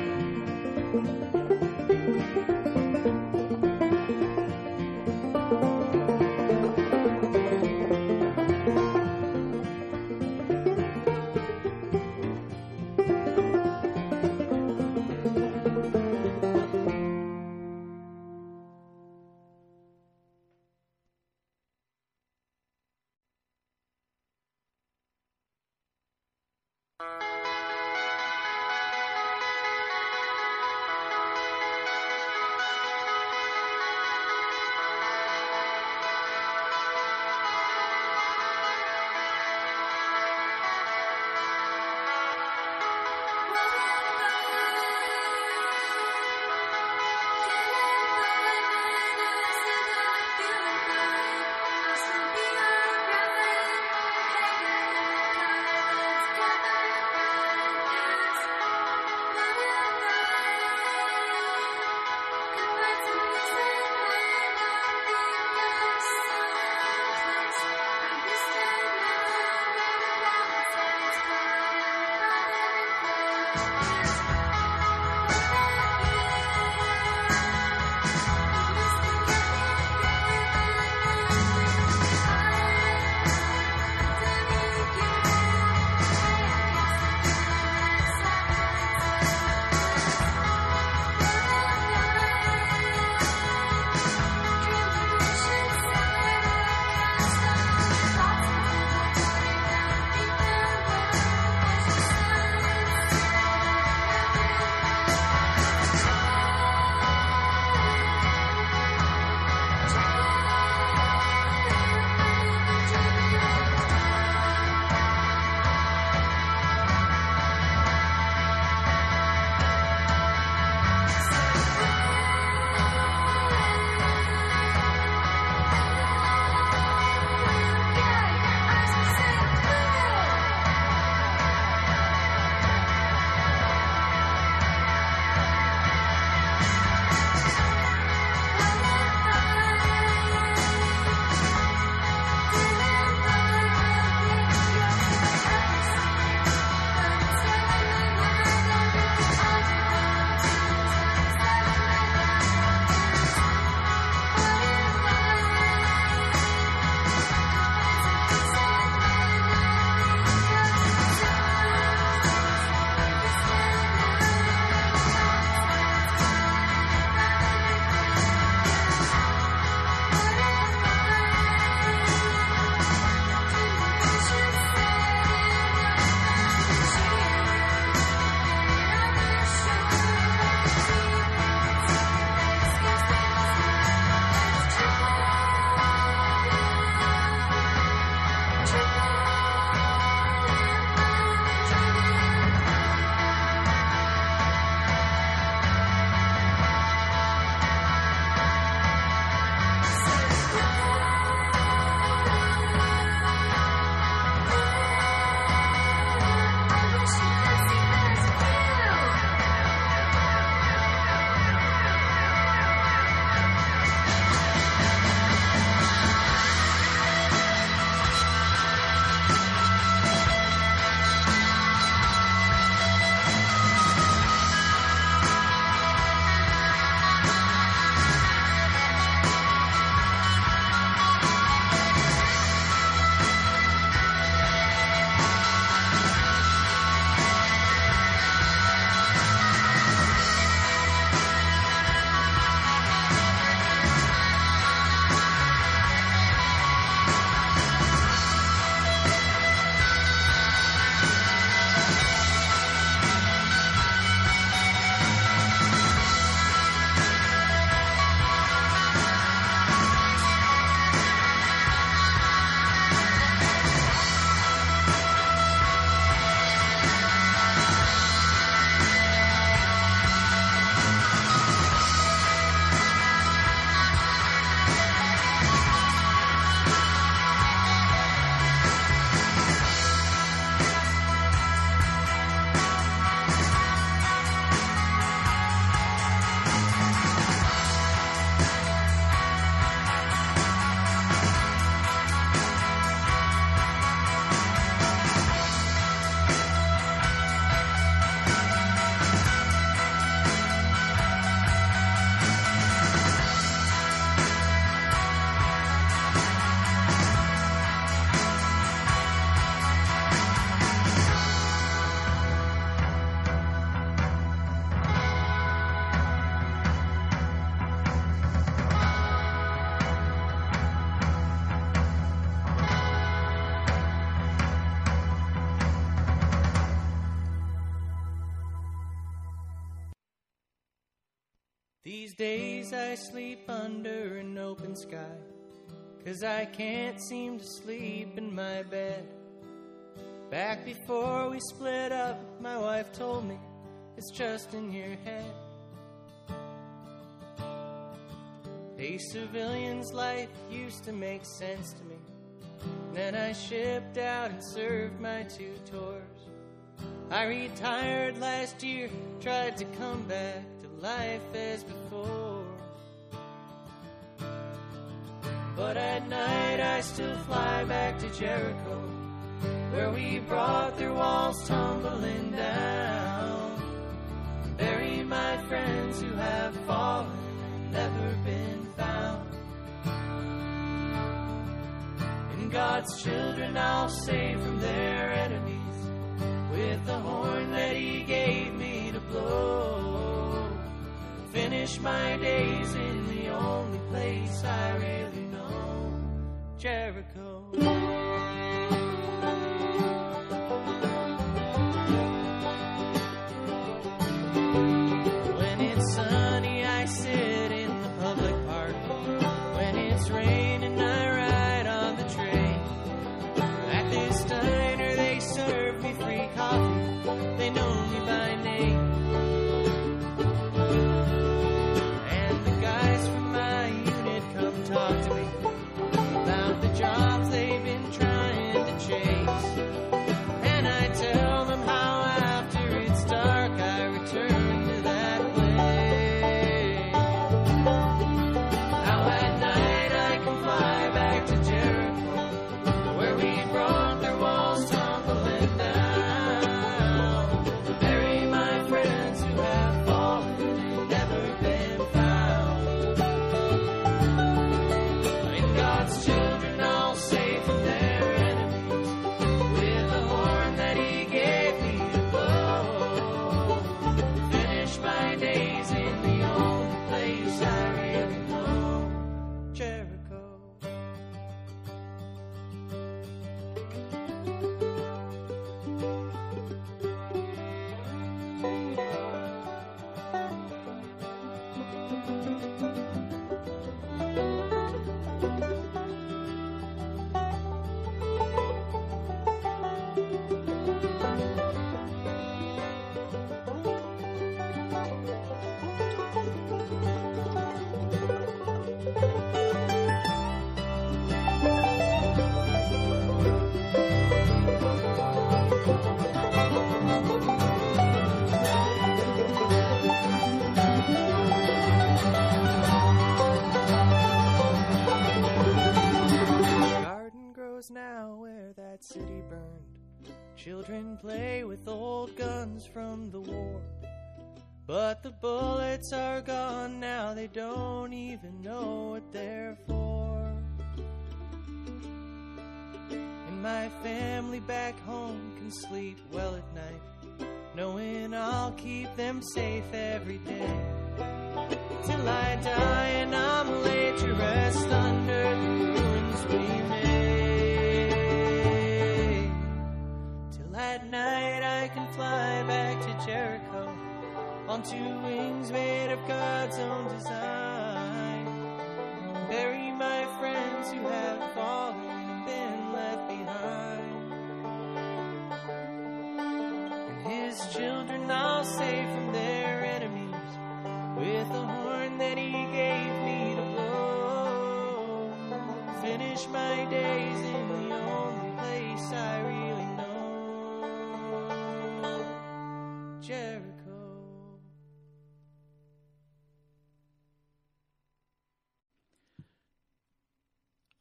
Days I sleep under an open sky. Cause I can't seem to sleep in my bed. Back before we split up, my wife told me it's just in your head. A civilian's life used to make sense to me. Then I shipped out and served my two tours. I retired last year, tried to come back life as before. But at night I still fly back to Jericho, where we brought their walls tumbling down. Bury my friends who have fallen, and never been found. And God's children I'll save from their enemies with the horn that He gave me to blow. Finish my days in the only place I really know, Jericho. Children play with old guns from the war. But the bullets are gone now, they don't even know what they're for. And my family back home can sleep well at night, knowing I'll keep them safe every day. Till I die and I'm laid to rest under the ruins we night I can fly back to Jericho on two wings made of God's own design. Bury my friends who have fallen and been left behind. And his children I'll save from their enemies with the horn that he gave me to blow. Finish my days in the only place I really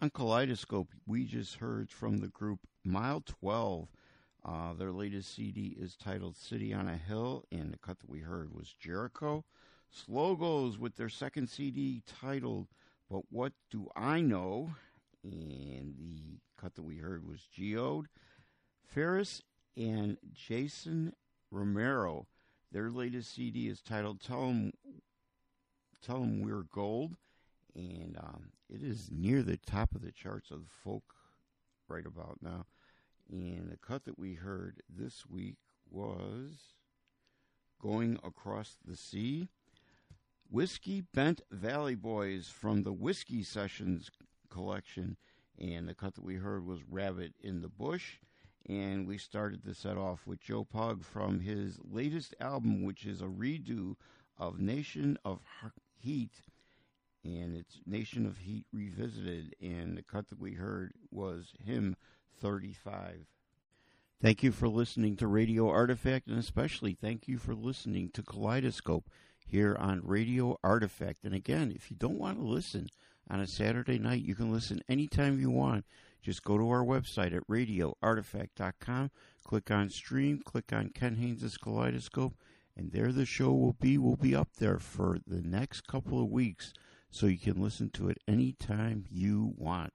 On Kaleidoscope, we just heard from the group Mile 12. Uh, their latest CD is titled City on a Hill, and the cut that we heard was Jericho. Slogos with their second CD titled But What Do I Know? And the cut that we heard was Geode. Pharis and Jason Romero, their latest CD is titled Tell 'em, Tell 'em We're Gold and um, it is near the top of the charts of folk right about now. And the cut that we heard this week was Going Across the Sea. Whiskey Bent Valley Boys from the Whiskey Sessions collection. And the cut that we heard was Rabbit in the Bush. And we started the set off with Joe Pug from his latest album, which is a redo of Nation of Heat. And it's Nation of Heat Revisited. And the cut that we heard was Hymn 35. Thank you for listening to Radio Artifact, and especially thank you for listening to Kaleidoscope here on Radio Artifact. And again, if you don't want to listen on a Saturday night, you can listen anytime you want. Just go to our website at radioartifact.com, click on stream, click on Ken Haynes' Kaleidoscope, and there the show will be. We'll be up there for the next couple of weeks, so you can listen to it anytime you want.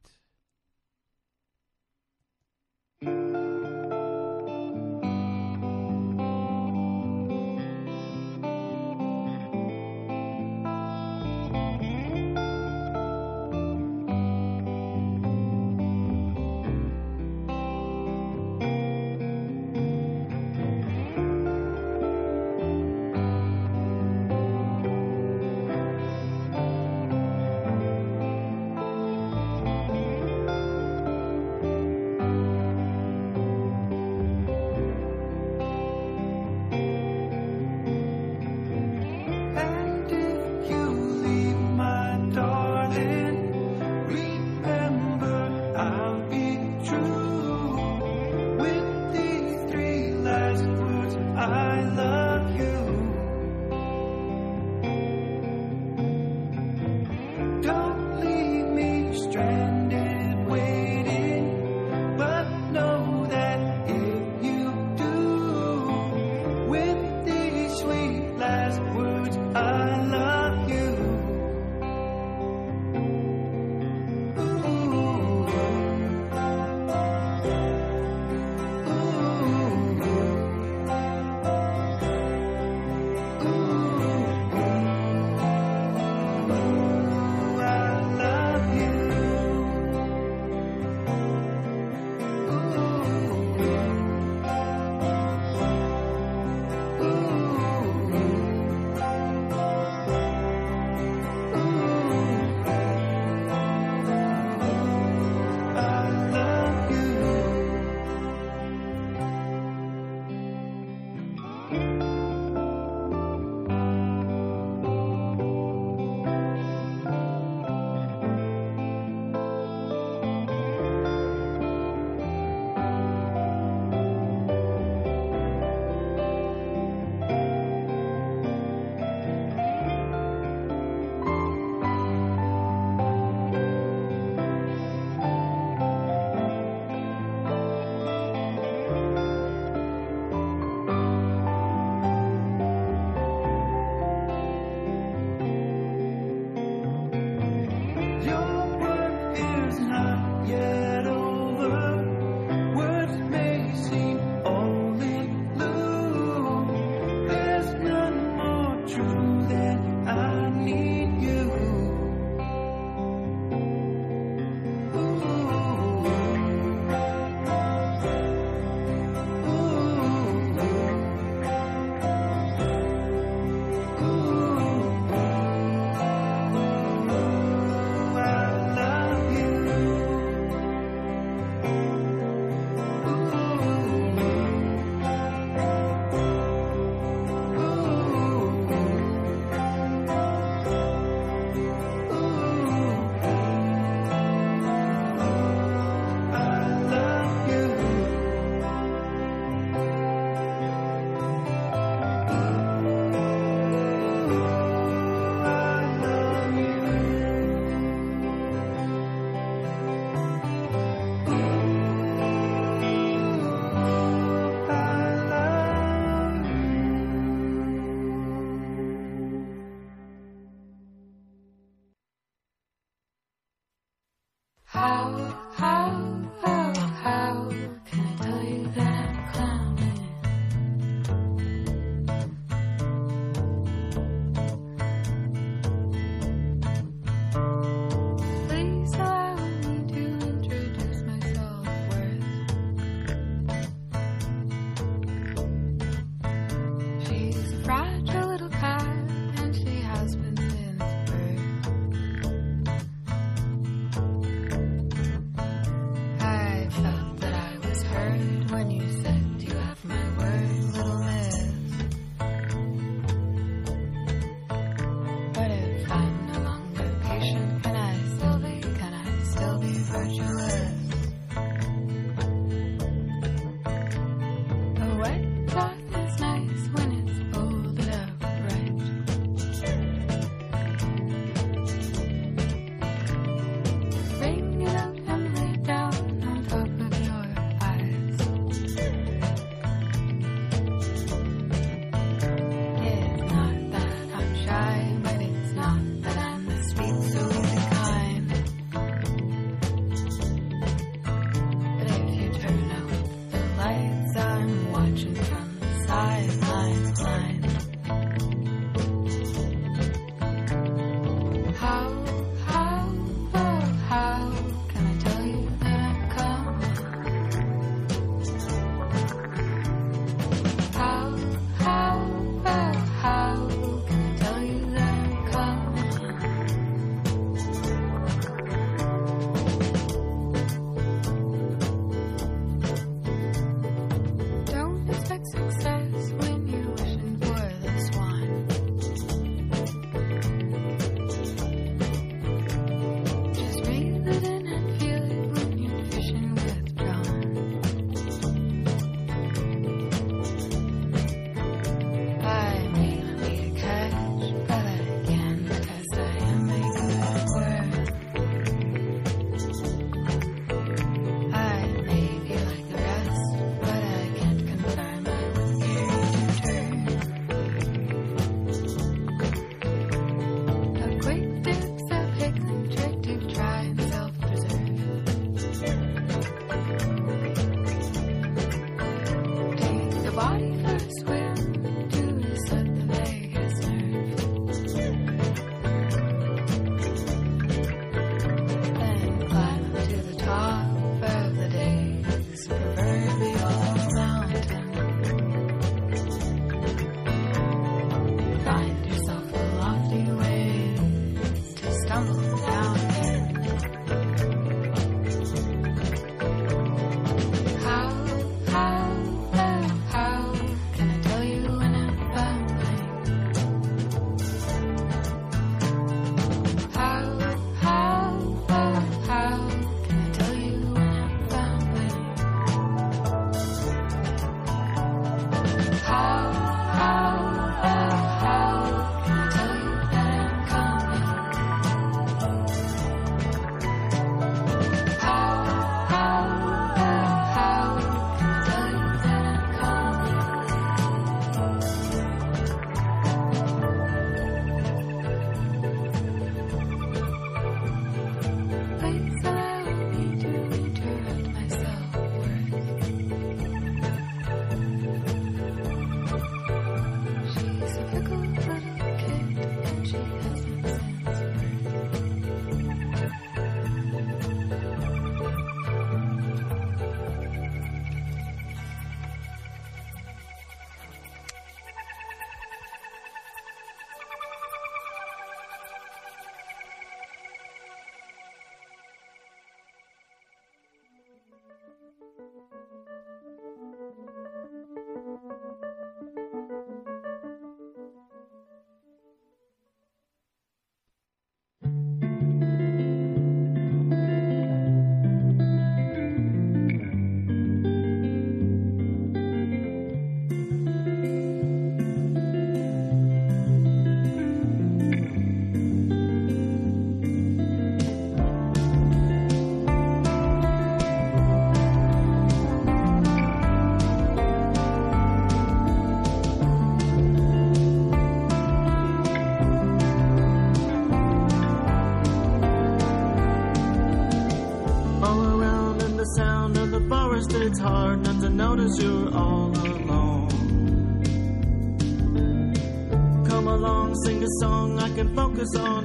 I on.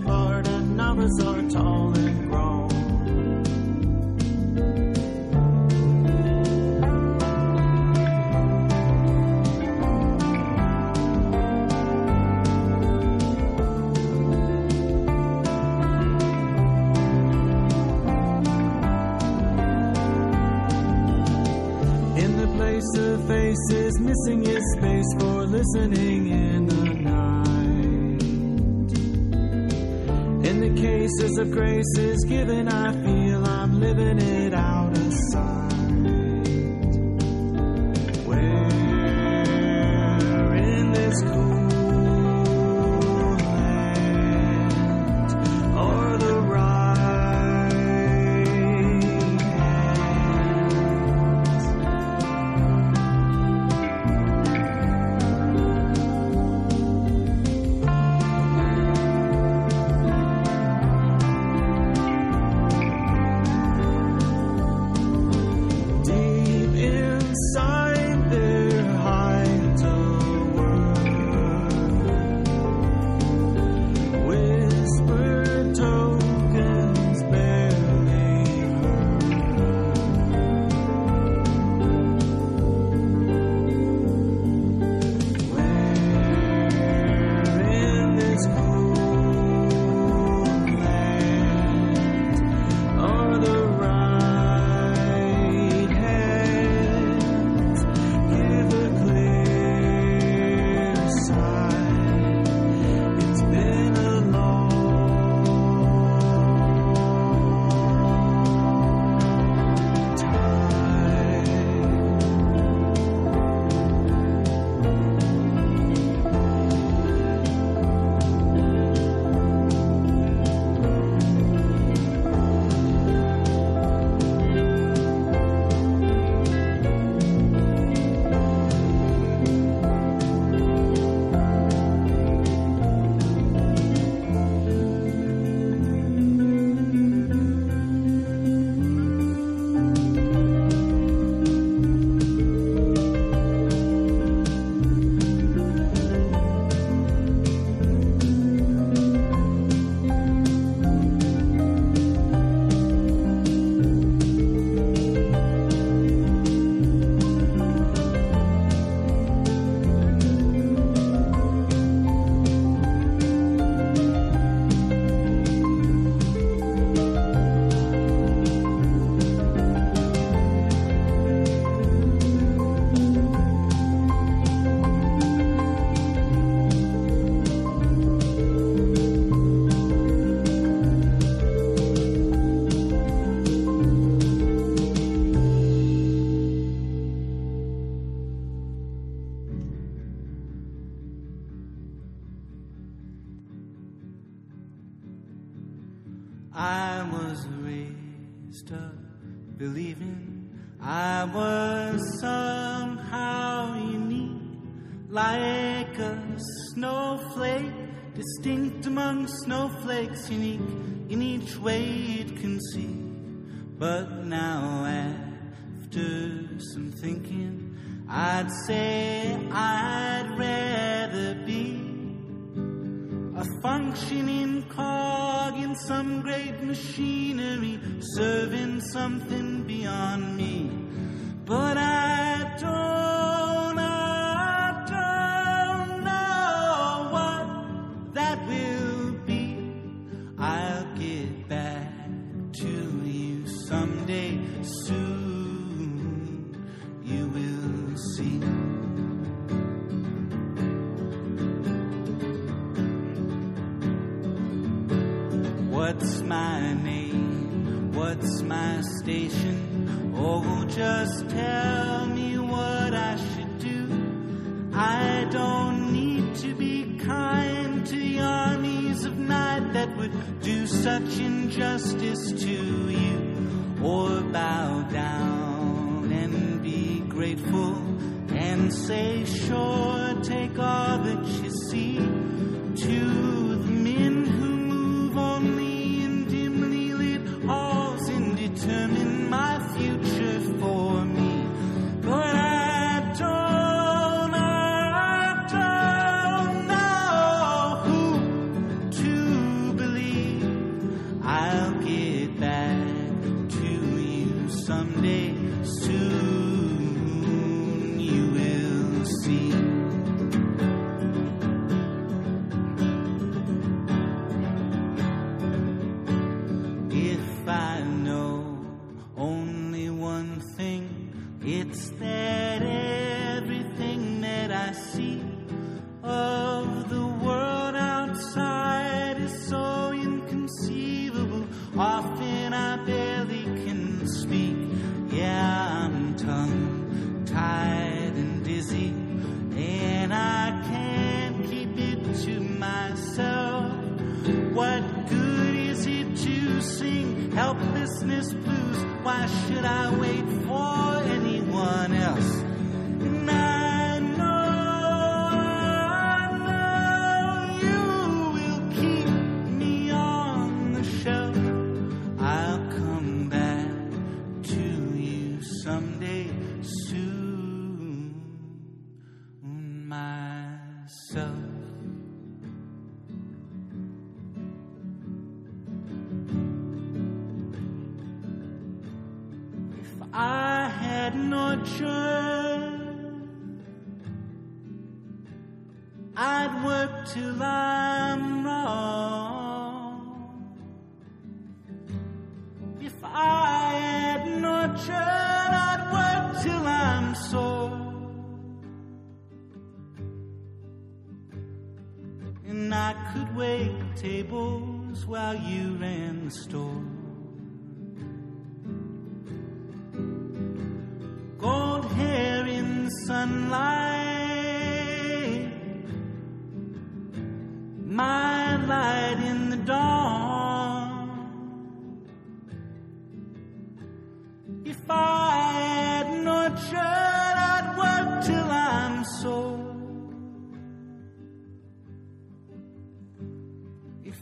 thinking I'd say I'd rather be a functioning cog in some great machinery, serving something beyond me. But I don't. station. Oh, just tell me what I should do. I don't need to be kind to the armies of night that would do such injustice to you. Or bow down and be grateful and say, sure. while you ran the store. Gold hair in the sunlight, my light in the dawn. If I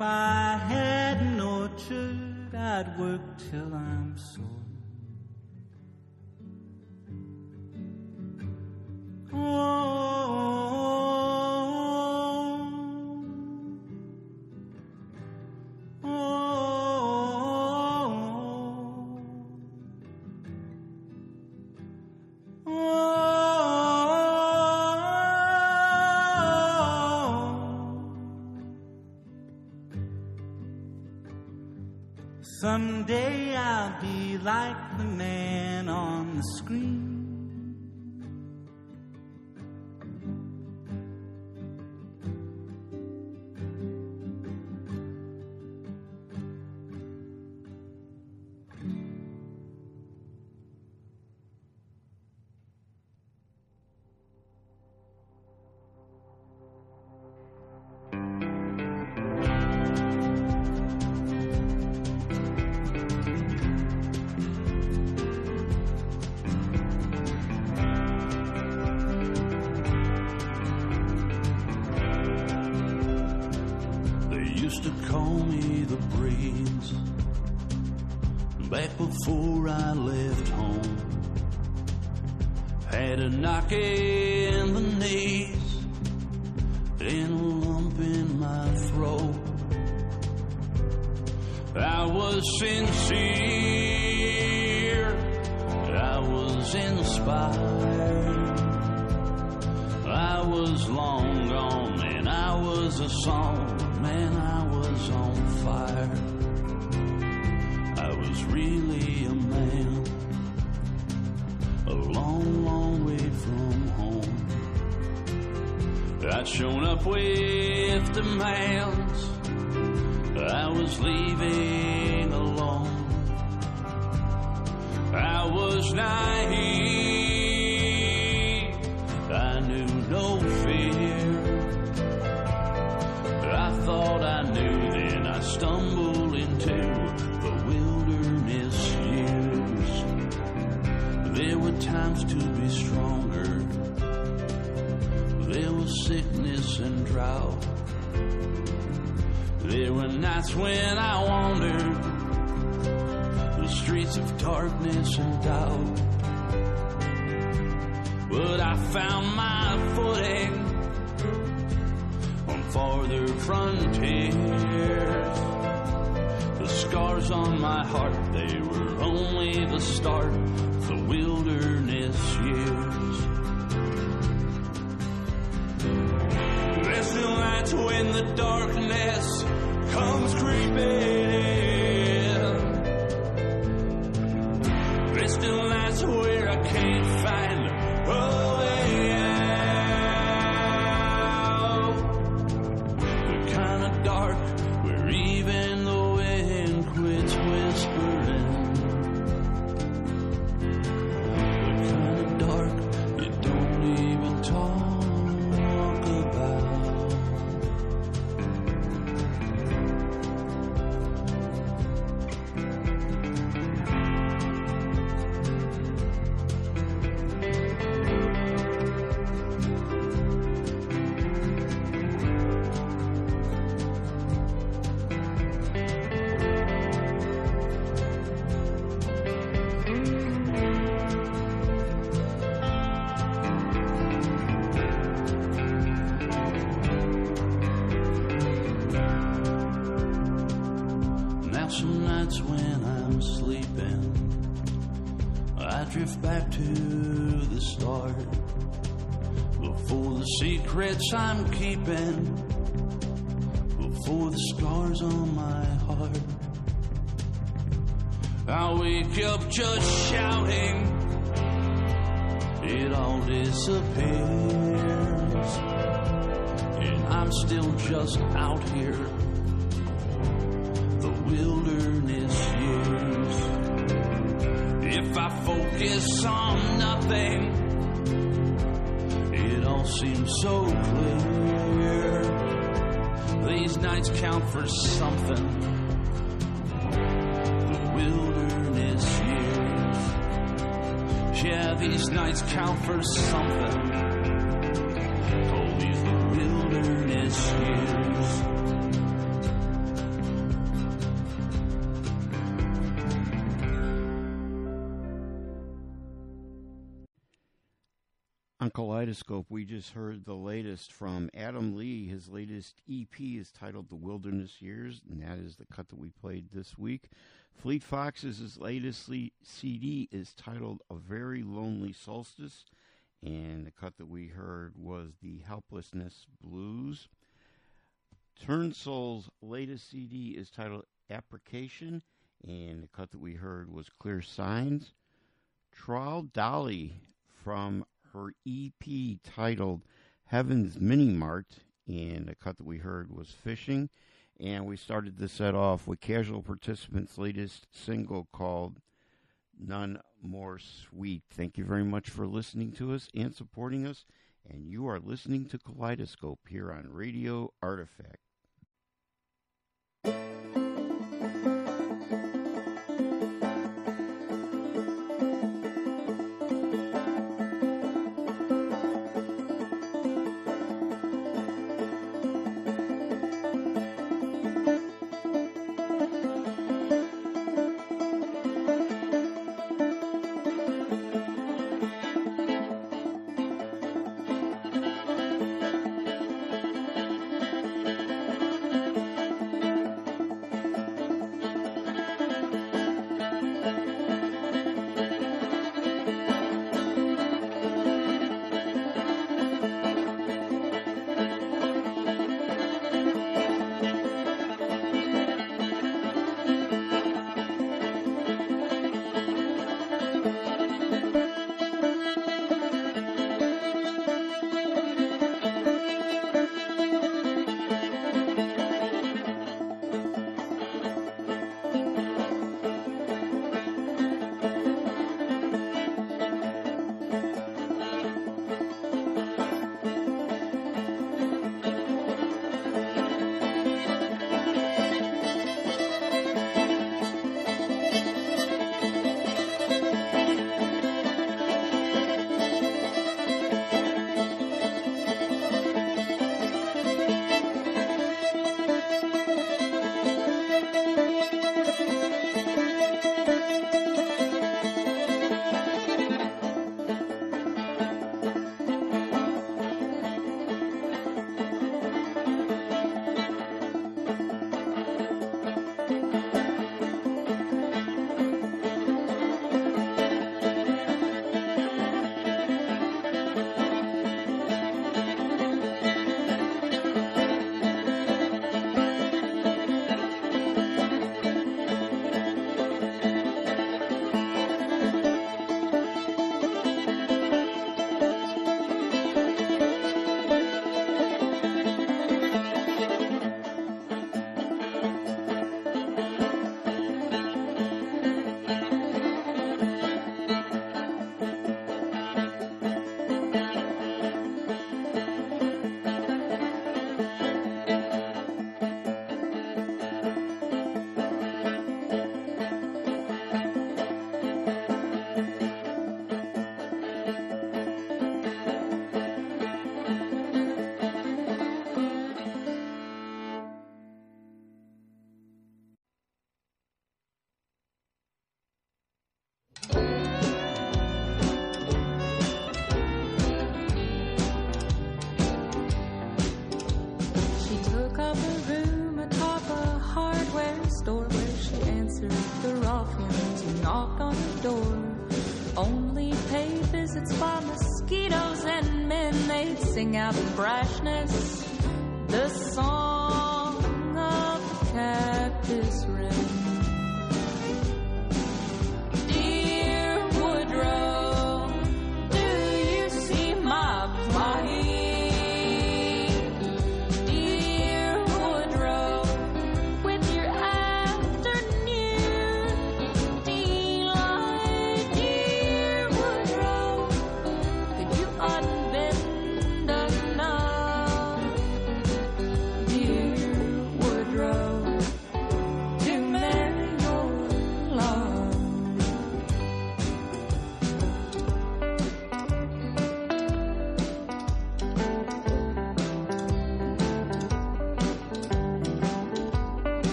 If I had an orchard, I'd work till I'm sore. Oh. Someday I'll be like the man on the screen. I'm nights count for something. The wilderness years. Yeah, these nights count for something. We just heard the latest from Adam Lee. His latest EP is titled The Wilderness Years, and that is the cut that we played this week. Fleet Foxes' latest CD is titled A Very Lonely Solstice, and the cut that we heard was The Helplessness Blues. Turnsoul's latest CD is titled Application, and the cut that we heard was Clear Signs. Trial Dolly from her EP titled Heaven's Mini Mart, and the cut that we heard was Fishing. And we started the set off with Casual Participants' latest single called None More Sweet. Thank you very much for listening to us and supporting us. And you are listening to Kaleidoscope here on Radio Artifact.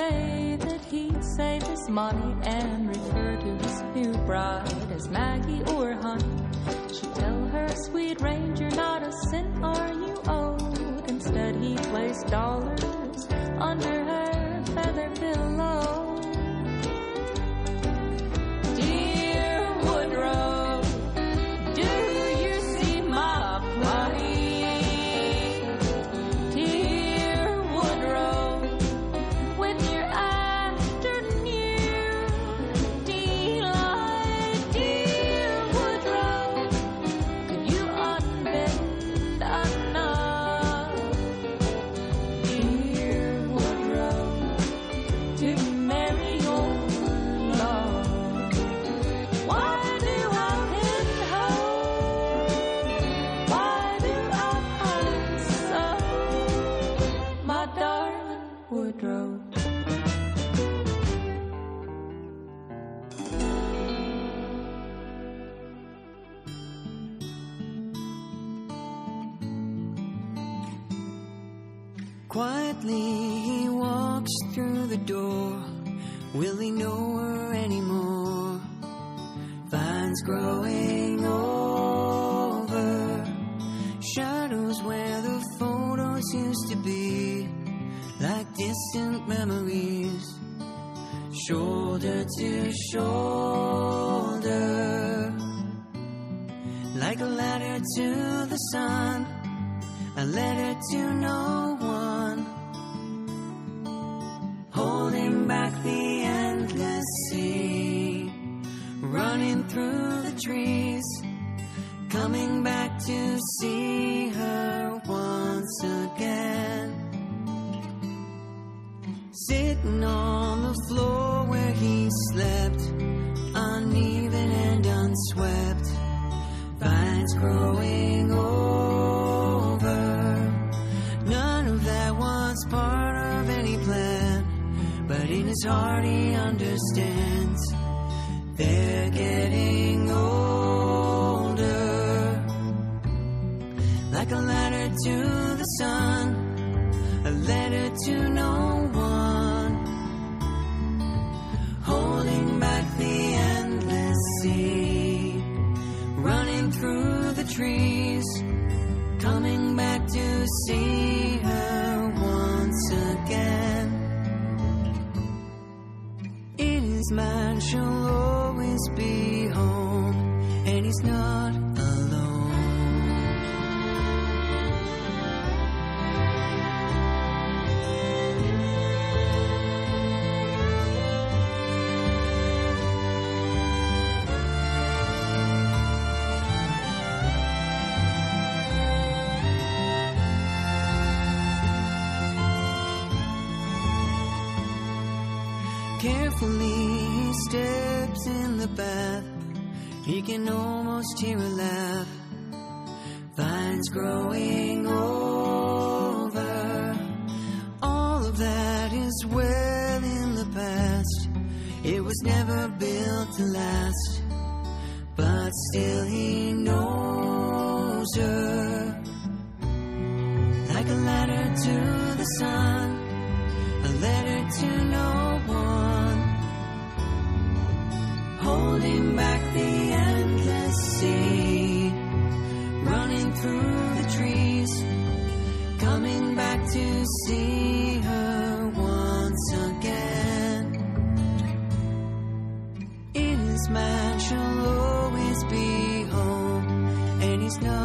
say that he'd save his money and refer to his new bride as Maggie or almost hear a. Vines growing over. All of that is well in the past. It was never built to last. But still he knows her. Like a ladder to the sun a letter to no one, holding back the through the trees, coming back to see her once again. In his mind, she'll always be home, and he's not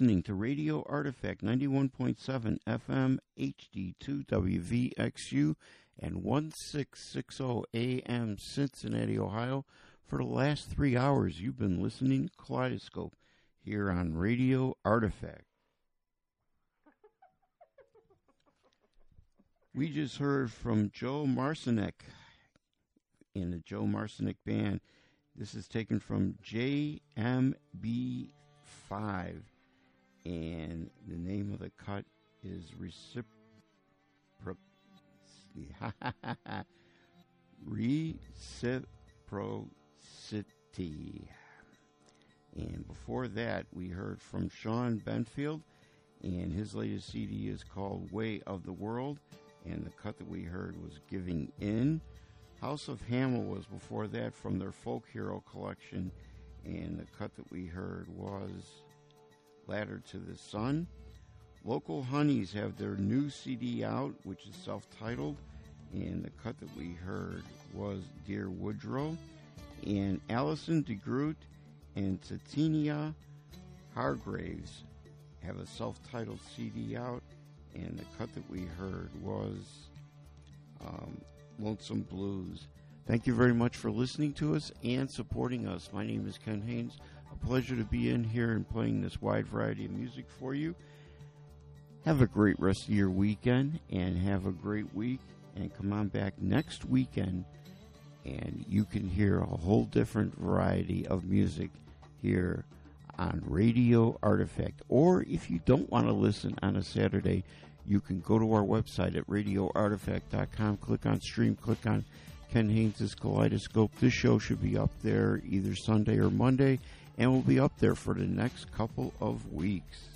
listening to Radio Artifact 91.7 FM HD2 WVXU and 1660 AM Cincinnati, Ohio. For the last three hours, you've been listening to Kaleidoscope here on Radio Artifact. We just heard from Joe Marcinek in the Joe Marcinek Band. This is taken from JMB5, and the name of the cut is Recipro- Reciprocity. And before that, we heard from Sean Benfield, and his latest CD is called Way of the World, and the cut that we heard was Giving In. House of Hamill was before that from their Folk Hero collection, and the cut that we heard was Ladder to the Sun. Local Honeys have their new CD out, which is self titled, and the cut that we heard was Dear Woodrow. And Allison DeGroot and Tatiana Hargreaves have a self titled CD out, and the cut that we heard was um, Lonesome Blues. Thank you very much for listening to us and supporting us. My name is Ken Haynes. Pleasure to be in here and playing this wide variety of music for you. Have a great rest of your weekend and have a great week. And come on back next weekend and you can hear a whole different variety of music here on Radio Artifact. Or if you don't want to listen on a Saturday, you can go to our website at radioartifact.com, click on stream, click on Ken Haynes' Kaleidoscope. This show should be up there either Sunday or Monday, and will be up there for the next couple of weeks.